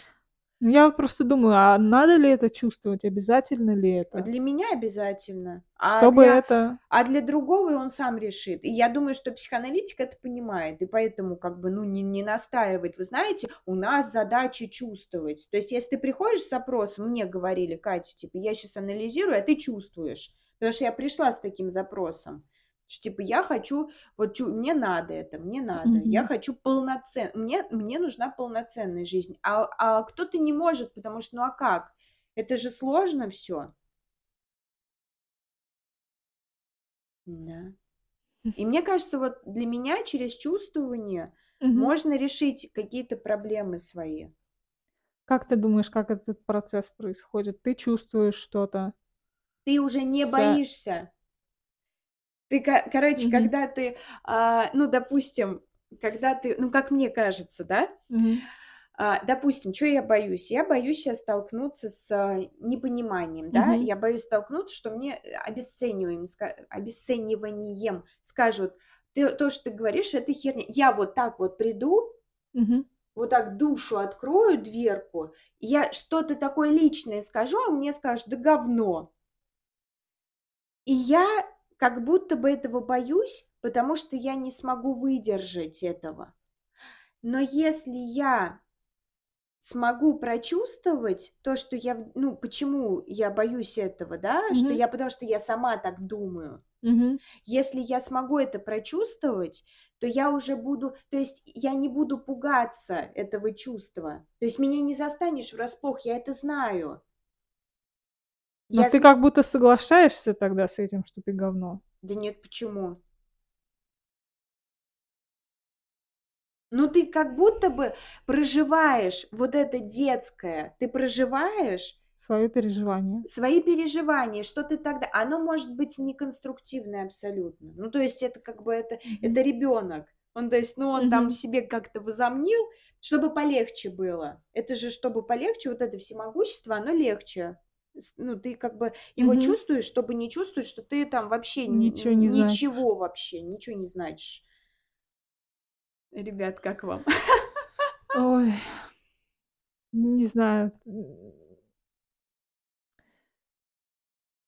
Ну, я вот просто думаю, а надо ли это чувствовать, обязательно ли это? Для меня обязательно, а Чтобы для это а для другого он сам решит. И я думаю, что психоаналитик это понимает, и поэтому как бы, ну, не не настаивает. Вы знаете, у нас задача чувствовать. То есть если ты приходишь с запросом, мне говорили: "Катя, типа, я щас анализирую, а ты чувствуешь". Потому что я пришла с таким запросом. Что, типа, я хочу, вот чу- мне надо это, мне надо, я Мгм. хочу полноцен, мне, мне нужна полноценная жизнь, а, а кто-то не может, потому что, ну а как? Это же сложно все. Да. И мне кажется, вот для меня через чувствование Мгм. можно решить какие-то проблемы свои. Как ты думаешь, как этот процесс происходит? Ты чувствуешь что-то? Ты уже не Вся- боишься. Ты, ко- короче, Мгм. когда ты, а, ну, допустим, когда ты, ну, как мне кажется, да, Мгм. А, допустим, что я боюсь? Я боюсь сейчас столкнуться с а, непониманием, да? Мгм. Я боюсь столкнуться, что мне обесцениваем, обесцениванием скажут, ты, то, что ты говоришь, это херня. Я вот так вот приду, Мгм. вот так душу открою, дверку, я что-то такое личное скажу, а мне скажут, да говно. И я как будто бы этого боюсь, потому что я не смогу выдержать этого. Но если я смогу прочувствовать то, что я, ну, почему я боюсь этого, да, что Мгм. я, потому что я сама так думаю. Мгм. Если я смогу это прочувствовать, то я уже буду, то есть я не буду пугаться этого чувства. То есть меня не застанешь врасплох, я это знаю. Но Я ты как будто соглашаешься тогда с этим, что ты говно. Да нет, почему? Ну ты как будто бы проживаешь вот это детское, ты проживаешь Свое переживание. свои переживания, что ты тогда, оно может быть неконструктивное абсолютно. Ну, то есть это как бы это, это ребенок. Он, то есть, ну, он там Мгм. себе как-то возомнил, чтобы полегче было. Это же, чтобы полегче, вот это всемогущество, оно легче. Ну, ты как бы его Мгм. чувствуешь, чтобы не чувствовать, что ты там вообще Ничего не ничего вообще, ничего не значишь. Ребят, как вам? Ой, не знаю.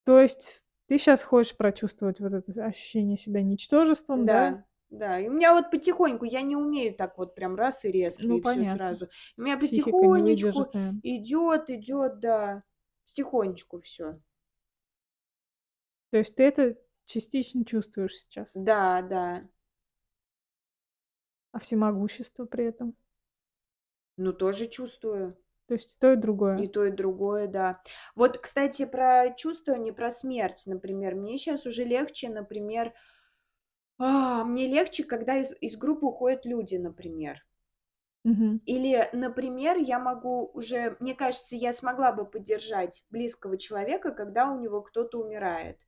То есть ты сейчас хочешь прочувствовать вот это ощущение себя ничтожеством, да? Да, да. И у меня вот потихоньку, я не умею так вот прям раз и резко, Ну, и все сразу. У меня Психика не потихонечку идет, идет, да. Потихонечку все. То есть ты это частично чувствуешь сейчас, Да, да. а всемогущество при этом? Ну, тоже чувствую. То есть и то, и И другое. то, и другое, да. Вот, кстати, про чувствование, про смерть, например. Мне сейчас уже легче, например, а, мне легче, когда из, из группы уходят люди, например. Или, например, я могу уже, мне кажется, я смогла бы поддержать близкого человека, когда у него кто-то умирает.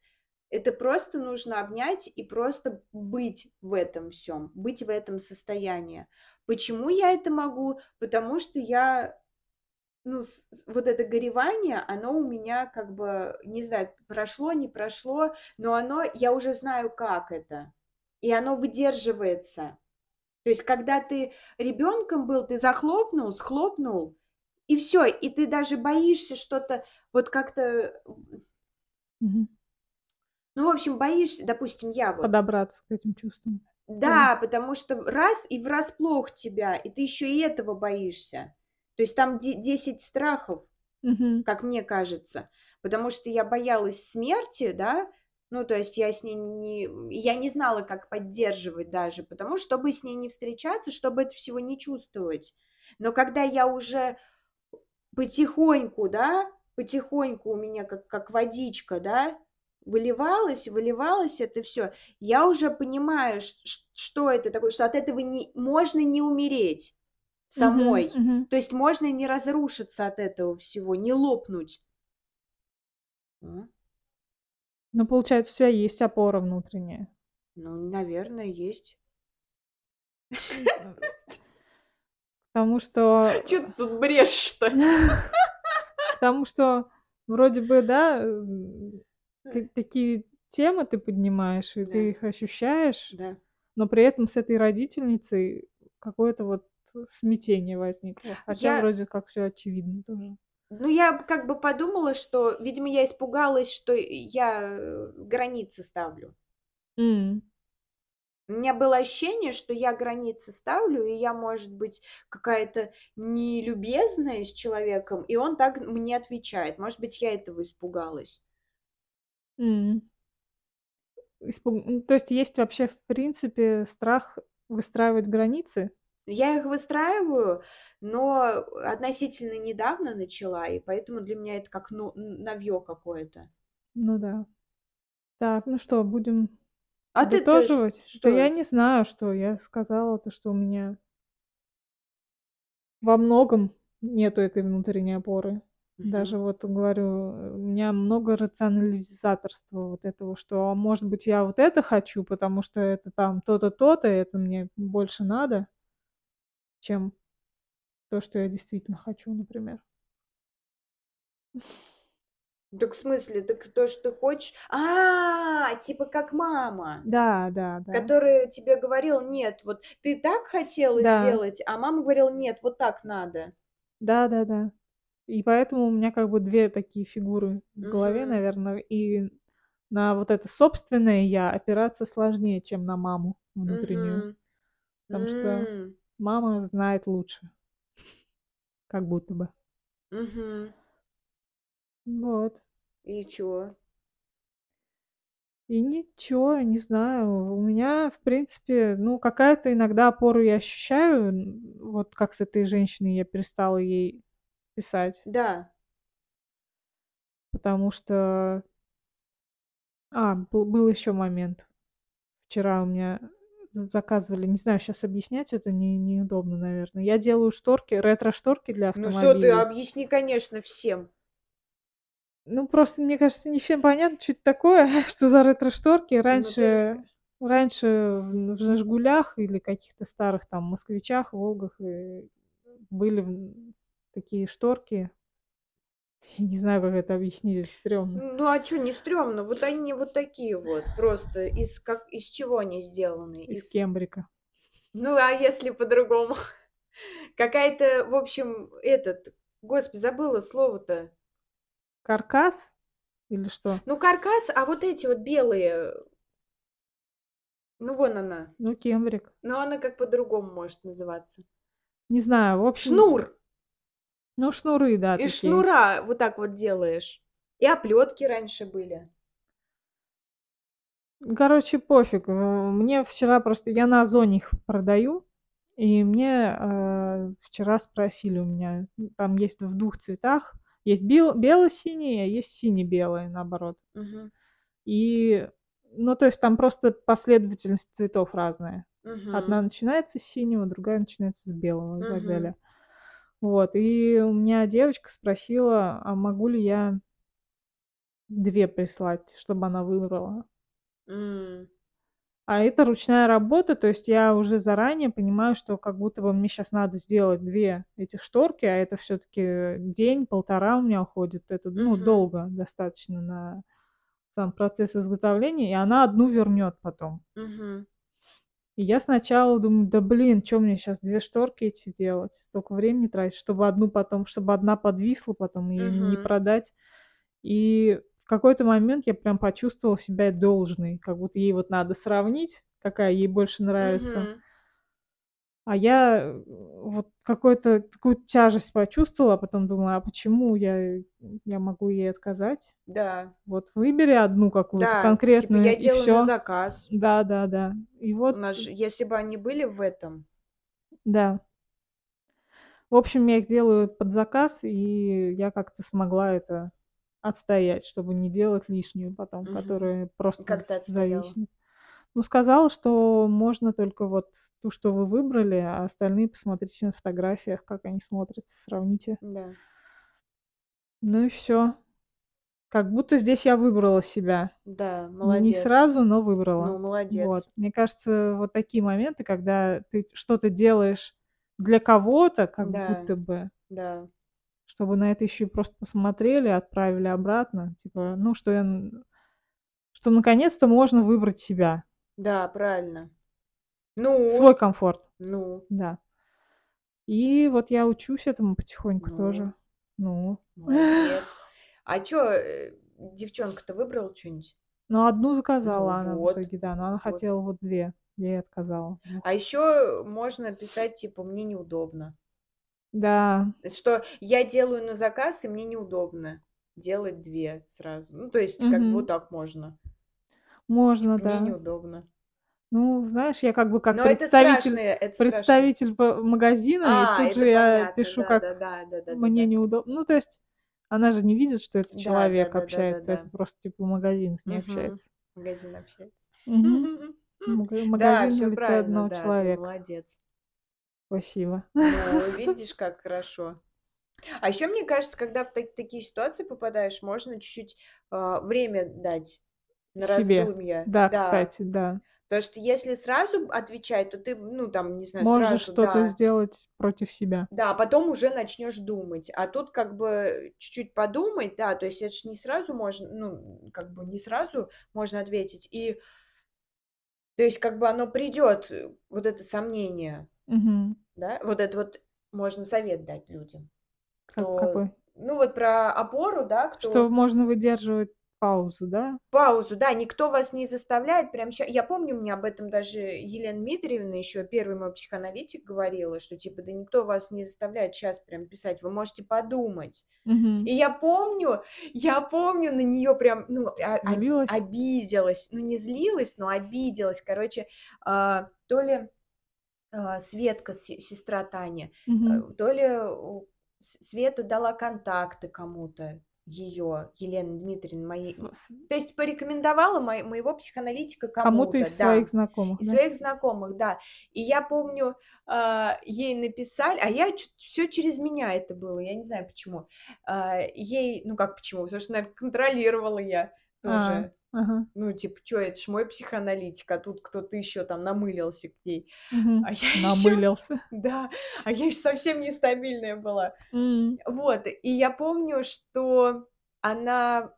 Это просто нужно обнять и просто быть в этом всем, быть в этом состоянии. Почему я это могу? Потому что я, ну, с- с- вот это горевание, оно у меня как бы, не знаю, прошло, не прошло, но оно, я уже знаю, как это. И оно выдерживается. То есть, когда ты ребенком был, ты захлопнул, схлопнул, и все, и ты даже боишься что-то, вот как-то, Мгм. ну, в общем, боишься, допустим, я вот, Подобраться к этим чувствам. да, потому что раз и врасплох тебя, и ты еще и этого боишься. То есть там де- 10 страхов, Мгм. как мне кажется, потому что я боялась смерти, да, ну, то есть я с ней не... Я не знала, как поддерживать даже, потому что, чтобы с ней не встречаться, чтобы это всего не чувствовать. Но когда я уже потихоньку, да, потихоньку у меня как, как водичка, да, выливалось, выливалось это все, я уже понимаю, что это такое, что от этого не, можно не умереть самой. Мгм. То есть можно не разрушиться от этого всего, не лопнуть. Ну, получается, у тебя есть опора внутренняя. Ну, наверное, есть. Потому что... [LAUGHS] Че ты тут брешешь-то? [LAUGHS] Потому что вроде бы, да, ты такие темы ты поднимаешь, и Да. ты их ощущаешь, Да. но при этом с этой родительницей какое-то вот смятение возникло. Хотя Я- вроде как все очевидно тоже. Ну, я как бы подумала, что, видимо, я испугалась, что я границы ставлю. М. У меня было ощущение, что я границы ставлю, и я, может быть, какая-то нелюбезная с человеком, и он так мне отвечает. Может быть, я этого испугалась. М. испуг ну, то есть есть вообще, в принципе, страх выстраивать границы? Я их выстраиваю, но относительно недавно начала, и поэтому для меня это как ну новье какое-то. Ну да. Так, ну что, будем А ты-то ш подытоживать? Да я что? не знаю, что я сказала, то, что у меня во многом нету этой внутренней опоры. Даже вот говорю, у меня много рационализаторства вот этого, что, а может быть, я вот это хочу, потому что это там то-то, то-то, это мне больше надо, чем то, что я действительно хочу, например. Так в смысле, так то, что ты хочешь А, типа как мама, Да, да, да. которая тебе говорила: "Нет, вот ты так хотела Да. сделать", а мама говорила: "Нет, вот так надо". Да-да-да. И поэтому у меня как бы 2 такие фигуры в голове, Мгм. наверно, и на вот это собственное "я" опираться сложнее, чем на маму внутреннюю. Потому что. Мама знает лучше. Как будто бы. Мгм. Вот. И чё? И ничего, не знаю. У меня, в принципе, ну, какая-то иногда опору я ощущаю. Вот как с этой женщиной я перестала ей писать. Да. Потому что А, был был ещё момент. Вчера у меня заказывали, не знаю, щас объяснять это не неудобно, наверно. Я делаю шторки, ретро-шторки для Ну что ты, автомобилей. объясни, конечно, всем. Ну, просто, мне кажется, не всем понятно, чё это такое, [LAUGHS] что за ретро-шторки. Ну ты раска Раньше раньше в "Жигулях" или каких-то старых там "Москвичах", "Волгах", э, были, такие шторки. [LAUGHS] Я не знаю, как это объяснить, это стрёмно. Ну, а чё не стрёмно? Вот они вот такие вот, просто из как из чего они сделаны? Из Из кембрика. Ну, а если по-другому? [LAUGHS] Какая-то, в общем, этот, господи, забыла слово-то. Каркас или что? Ну, каркас, а вот эти вот белые Ну, вон она. Ну, кембрик. Но она как по-другому может называться. Не знаю, в общем Шнур! Ну, шнуры, да, Из такие. шнура вот так вот делаешь. И оплётки раньше были. Короче, пофиг. Э, мне вчера просто я на "Озоне" их продаю, и мне, э, вчера спросили у меня, там есть в 2 цветах. Есть бел бело-синие, а есть сине-белые, наоборот. Мгм. И, ну, то есть там просто последовательность цветов разная. Мгм. Одна начинается с синего, другая начинается с белого и так далее. Вот, и у меня девочка спросила, а могу ли я 2 прислать, чтобы она выбрала. М. А это ручная работа, то есть я уже заранее понимаю, что как будто бы мне щас надо сделать 2 этих шторки, а это всё-таки день-полтора у меня уходит. Это, ну, Мгм. долго достаточно на сам процесс изготовления, и она 1 вернёт потом. Мгм. И я сначала думаю: "Да блин, чё мне щас 2 шторки эти делать, столько времени тратить, чтобы 1 потом, чтобы 1 подвисла потом и не Мгм. продать". И в какой-то момент я прям почувствовала себя должной, как будто ей вот надо сравнить, какая ей больше нравится. Мгм. А я, э, вот какую-то такую тяжесть почувствовала, а потом думаю: "А почему я я могу ей отказать? Да. Вот выбери 1 какую-то Да, типа конкретную я и делаю на всё". заказ. Да-да-да. И У вот нас же если бы они были в этом Да. В общем, я их делаю под заказ, и я как-то смогла это отстоять, чтобы не делать лишнюю потом, Мгм. которая просто зависнет. Ну, сказала, что можно только вот ту, что вы выбрали, а остальные посмотрите на фотографиях, как они смотрятся, сравните. Да. Ну и всё. Как будто здесь я выбрала себя. Да, Не не молодец. сразу, но выбрала. Ну, Вот. молодец. Мне кажется, вот такие моменты, когда ты что-то делаешь для кого-то, как Да. будто бы Да. чтобы на это ещё и просто посмотрели, отправили обратно. Типа, ну, что я что наконец-то можно выбрать себя. Да, правильно. Ну? Свой комфорт. Ну? Да. И вот я учусь этому потихоньку Ну? тоже. Ну? Молодец. [LAUGHS] А чё, э, девчонка-то выбрала чё-нибудь? Ну, 1 Ну заказала она в вот. итоге, да, но она Вот. хотела вот 2. Я ей отказала в 2. А ещё можно писать типа: "Мне неудобно". Да. Что я делаю на заказ, и мне неудобно делать 2 сразу. Ну, то есть как бы вот так можно. Можно, Типа, мне да. неудобно. Ну, знаешь, я как бы как Но это представитель это страшные. представитель п магазина, и А, тут это же я понятно, пишу, как да-да-да, да-да-да-да. мне неудобно. Ну, то есть она же не видит, что это Да, человек да-да-да-да-да. общается, это просто типа магазин с ней Мгм. общается. Магазин общается. [LAUGHS] Да, магазин в всё лице правильно, одного да, ты человека. молодец. Спасибо. Ну, [LAUGHS] видишь, как хорошо. А ещё, мне кажется, когда в та такие ситуации попадаешь, можно чуть-чуть, а, время дать на Себе. раздумье. Да, Да. кстати, да. Потому что если сразу отвечать, то ты, ну, там, не знаю, Можешь сразу, что-то да. сделать против себя. Да, а потом уже начнёшь думать. А тут как бы чуть-чуть подумать, да, то есть это ж не сразу можно, ну, как бы не сразу можно ответить. И то есть как бы оно придёт, э, вот это сомнение, Мгм. да. Вот это вот можно совет дать людям, Как кто какой? ну, вот про опору, да, Что кто можно выдерживать паузу, да? Паузу, да, никто вас не заставляет прям ща Я помню, мне об этом даже Елена Дмитриевна, ещё первый мой психоаналитик, говорила, что типа: "Да никто вас не заставляет щас прям писать, вы можете подумать". Мгм. И я помню, я помню, на неё прям, ну, а об Злилась? обиделась. Ну, не злилась, но обиделась. Короче, а, то ли, а, Светка, се сестра Тани, Мгм. э, то ли Света дала контакты кому-то её, Елены Дмитриевны, моей. То есть порекомендовала мо моего психоаналитика Кому-то кому-то, из да. своих знакомых, Из да? своих знакомых, да. И я помню, а, ей написали, а я всё через меня это было, я не знаю почему. А, ей, ну как почему, потому что, наверно, контролировала я А, тоже. Ага. Ну, типа, чё, это ж мой психоаналитик, а тут кто-то ещё там намылился к ней. Мгм. А я Намылился. [LAUGHS] да, а я ещё совсем нестабильная была. М. Вот, и я помню, что она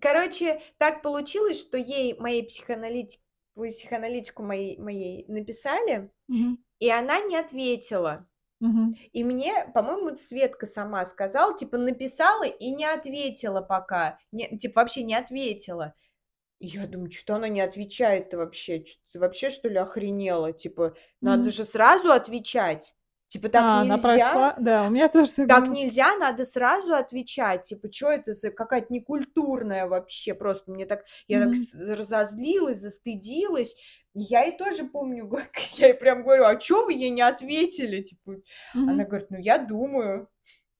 Короче, так получилось, что ей, моей психоаналитик психоаналитику моей моей написали, Мгм. и она не ответила. Мгм. И мне, по-моему, Светка сама сказала, типа, написала и не ответила пока. Не типа, вообще не ответила. И я думаю: "Чё-то она не отвечает-то вообще. Чё ты вообще, что ли, охренела? Типа, надо Мгм. же сразу отвечать. Типа, так А, она нельзя". прочла? Да, у меня тоже так Так нельзя, надо сразу отвечать. Типа, чё это за какая-то некультурная вообще. Просто мне так я так Мгм. с разозлилась, застыдилась. И я ей тоже помню, [LAUGHS] я ей прям говорю: "А чё вы ей не ответили?" Типа. Она Мгм. говорит: "Ну, я думаю".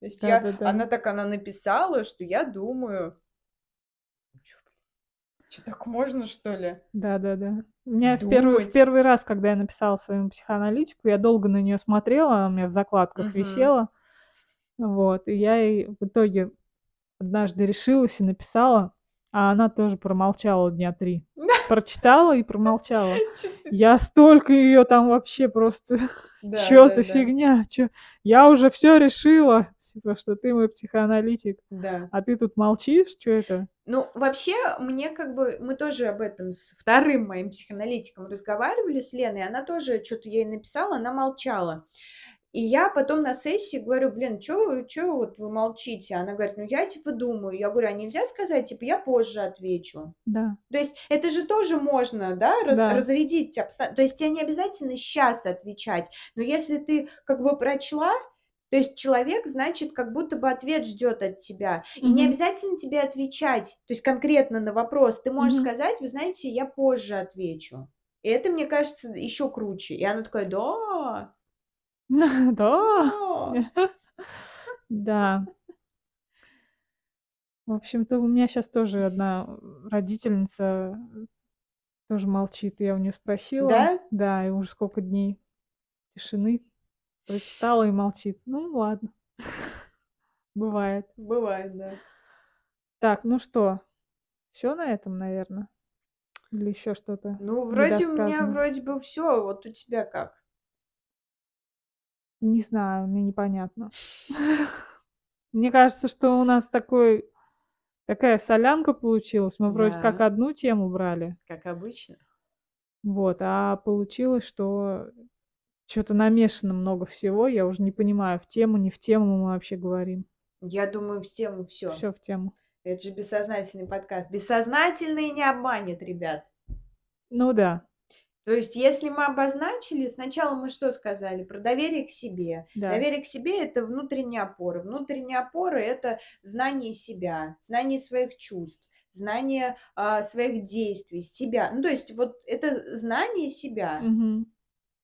То есть я Да-да-да. она так она написала, что я думаю. Чё, так можно, что ли? Да-да-да. У меня в первый в первый раз, когда я написала своему психоаналитику, я долго на неё смотрела, она у меня в закладках Мгм. висела. Вот, и я ей в итоге однажды решилась и написала, а она тоже промолчала дня 3. Прочитала и промолчала. [LAUGHS] Я столько её там вообще просто [LAUGHS] Да, Чё за фигня? Чё? Я уже всё решила, [LAUGHS] типа, что ты мой психоаналитик, Да. а ты тут молчишь? Чё это? Ну, вообще, мне как бы мы тоже об этом с вторым моим психоаналитиком разговаривали, с Леной. Она тоже чё-то ей написала, она молчала. И я потом на сессии говорю: "Блин, чё вот вы молчите?" Она говорит: "Ну, я, типа, думаю". Я говорю: "А нельзя сказать, типа, я позже отвечу?" Да. То есть это же тоже можно, да, раз Да. разрядить обсто то есть те не обязательно щас отвечать. Но если ты как бы прочла, то есть человек, значит, как будто бы ответ ждёт от тебя. И не обязательно тебе отвечать, то есть конкретно на вопрос. Ты можешь Мгм. сказать: "Вы знаете, я позже отвечу". И это, мне кажется, ещё круче. И она такая: "Да?" [LAUGHS] Да. [LAUGHS] Да. В общем-то, у меня щас тоже одна, родительница, э, тоже молчит. Я у неё спросила. Да? Да, и уже сколько дней тишины. Прочитала и молчит. Ну ладно. [LAUGHS] Бывает. Бывает, да. Так, ну что, всё на этом, наверно? Или ещё что-то Ну, вроде у меня вроде бы всё. Вот у тебя как? Не знаю, мне непонятно. [LAUGHS] Мне кажется, что у нас такой такая солянка получилась. Мы вроде как одну тему брали. Как обычно. Вот, а получилось, что чё-то намешано много всего. Я уже не понимаю, в тему, не в тему мы вообще говорим. Я думаю, в тему всё. Всё в тему. Это же бессознательный подкаст. Бессознательный не обманет, ребят. Ну да. То есть, если мы обозначили, сначала мы что сказали? Про доверие к себе. Да. Доверие к себе- это внутренняя опора. Внутренняя опора- это знание себя, знание своих чувств, знание, а, своих действий, себя. Ну, то есть вот это знание себя. Мгм.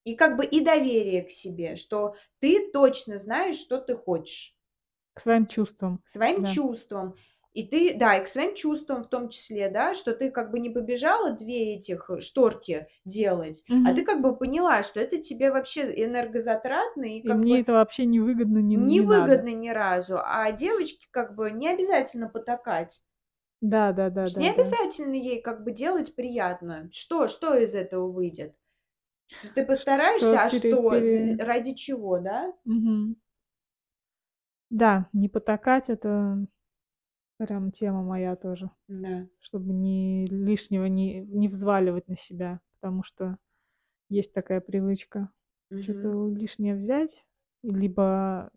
И как бы и доверие к себе, что ты точно знаешь, что ты хочешь. К своим чувствам, К своим да. чувствам. И ты, да, и к своим чувствам в том числе, да, что ты как бы не побежала 2 этих шторки делать, а ты как бы поняла, что это тебе вообще энергозатратно и И как мне бы это вообще не выгодно, не не невыгодно ни разу. А девочке как бы не обязательно потакать. Да да да да не да. обязательно ей как бы делать приятно. Что что из этого выйдет? Ты Ш что постараешься, а пере что? Пере ради чего, да? Мгм. Да, не потакать- это прям тема моя тоже. Да. Чтобы ни лишнего не не взваливать на себя, потому что есть такая привычка Мгм. чё-то лишнее взять, либо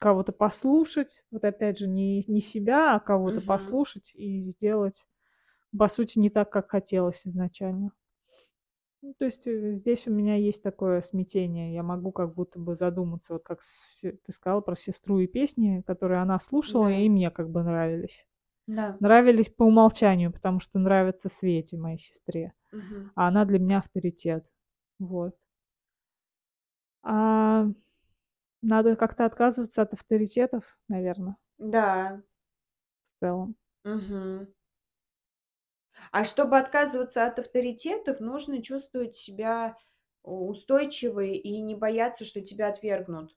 кого-то послушать. Вот опять же, не не себя, а кого-то Мгм. послушать и сделать, по сути, не так, как хотелось изначально. Ну, то есть, э, здесь у меня есть такое смятение. Я могу как будто бы задуматься, вот как с ты сказала про сестру и песни, которые она слушала, Да. и мне как бы нравились. Да. Нравились по умолчанию, потому что нравятся Свете, моей сестре, Мгм. а она для меня авторитет. Вот. А, надо как-то отказываться от авторитетов, наверно. Да. В целом. Мгм. А чтобы отказываться от авторитетов, нужно чувствовать себя устойчивой и не бояться, что тебя отвергнут.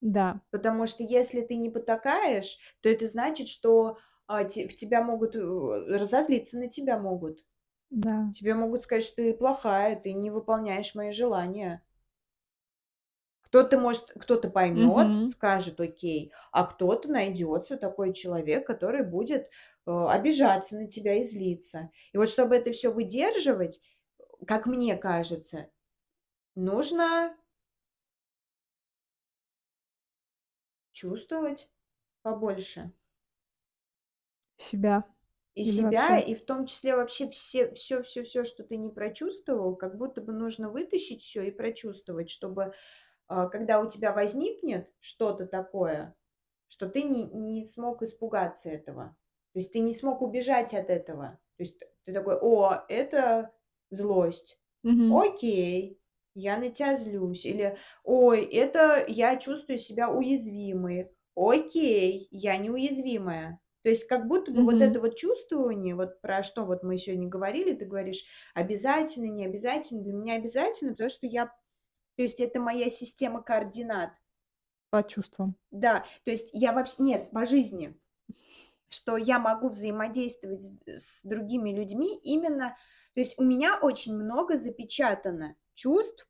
Да. Потому что если ты не потакаешь, то это значит, что, а, те в тебя могут, э, разозлиться на тебя могут. Да. Тебе могут сказать, что ты плохая, ты не выполняешь мои желания. Кто-то, может, кто-то поймет, Мгм. скажет: "Окей", а кто-то найдется такой человек, который будет, э, обижаться на тебя и злиться. И вот чтобы это всё выдерживать, как мне кажется, нужно чувствовать побольше. Себя И или себя, вообще? и в том числе вообще все всё всё всё, что ты не прочувствовал, как будто бы нужно вытащить всё и прочувствовать, чтобы, когда у тебя возникнет что-то такое, что ты не не смог испугаться этого. То есть ты не смог убежать от этого. То есть ты такой: "О, это злость. Мгм. Окей, я на тя злюсь". Или: "Ой, это я чувствую себя уязвимой. Окей, я неуязвимая". То есть как будто бы вот это вот чувствование, вот про что вот мы сегодня говорили, ты говоришь: "Обязательно, не обязательно". Для меня обязательно, потому что я то есть это моя система координат. По чувствам. Да, то есть я вообщ нет, по жизни. Что я могу взаимодействовать с с другими людьми именно то есть у меня очень много запечатано чувств,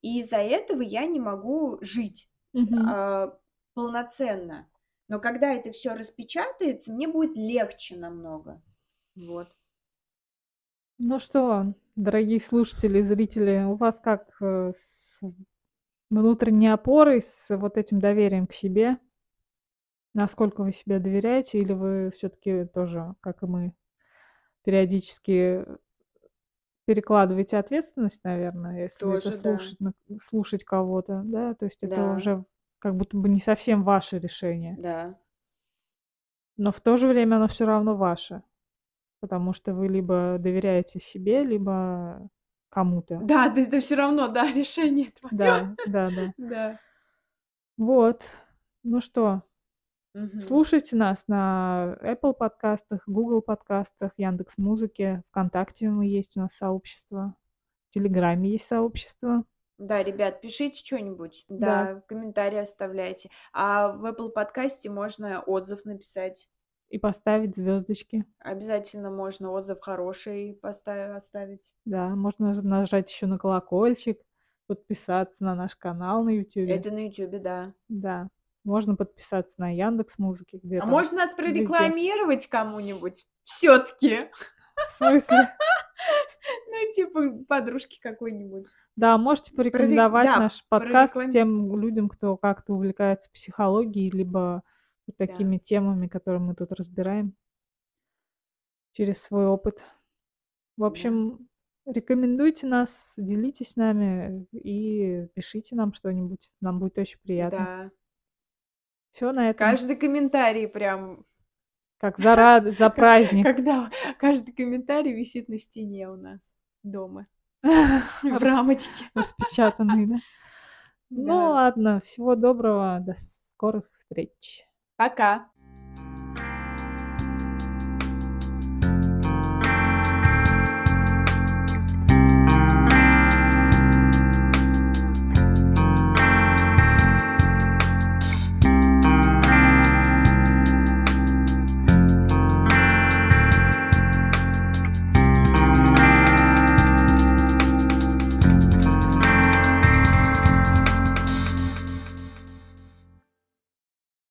и из-за этого я не могу жить, Мгм. а, полноценно. Но когда это всё распечатается, мне будет легче намного. Вот. Ну что, дорогие слушатели, зрители, у вас как, э, с внутренней опорой, с вот этим доверием к себе? Насколько вы себе доверяете или вы всё-таки тоже, как и мы, периодически перекладываете ответственность, наверное, если это Тоже, да. слушать на слушать кого-то, да? То есть это Да. уже как будто бы не совсем ваше решение. Да. Но в то же время оно всё равно ваше, потому что вы либо доверяете себе, либо кому-то. Да, то есть это всё равно, да, [LAUGHS] решение твоё. Да, да-да. [LAUGHS] Да. Вот. Ну что Мгм. слушайте нас на Apple подкастах, Google подкастах, "Яндекс.Музыке", "ВКонтакте" мы есть, у нас сообщество, в "Телеграме" есть сообщество. Да, ребят, пишите чё-нибудь, Да. да, комментарии оставляйте. А в Apple подкасте можно отзыв написать. И поставить звёздочки. Обязательно можно отзыв хороший поста оставить. Да, можно нажать ещё на колокольчик, подписаться на наш канал на "Ютубе". Это на "Ютубе", да. Да, можно подписаться на "Яндекс.Музыке", где А там можно нас везде. прорекламировать кому-нибудь всё-таки? В смысле? [LAUGHS] Ну, типа подружке какой-нибудь. Да, можете Прорек порекомендовать да, наш подкаст тем людям, кто как-то увлекается психологией, либо вот Да. такими темами, которые мы тут разбираем через свой опыт. В Да. общем, рекомендуйте нас, делитесь с нами и пишите нам что-нибудь. Нам будет очень приятно. Да. Всё на этом. Каждый комментарий прям Как за, [LAUGHS] рад... за праздник. Когда каждый комментарий висит на стене у нас дома. [LAUGHS] В рамочке. Распечатанный, да? [LAUGHS] Ну Да. ладно, всего доброго, до скорых встреч. Пока.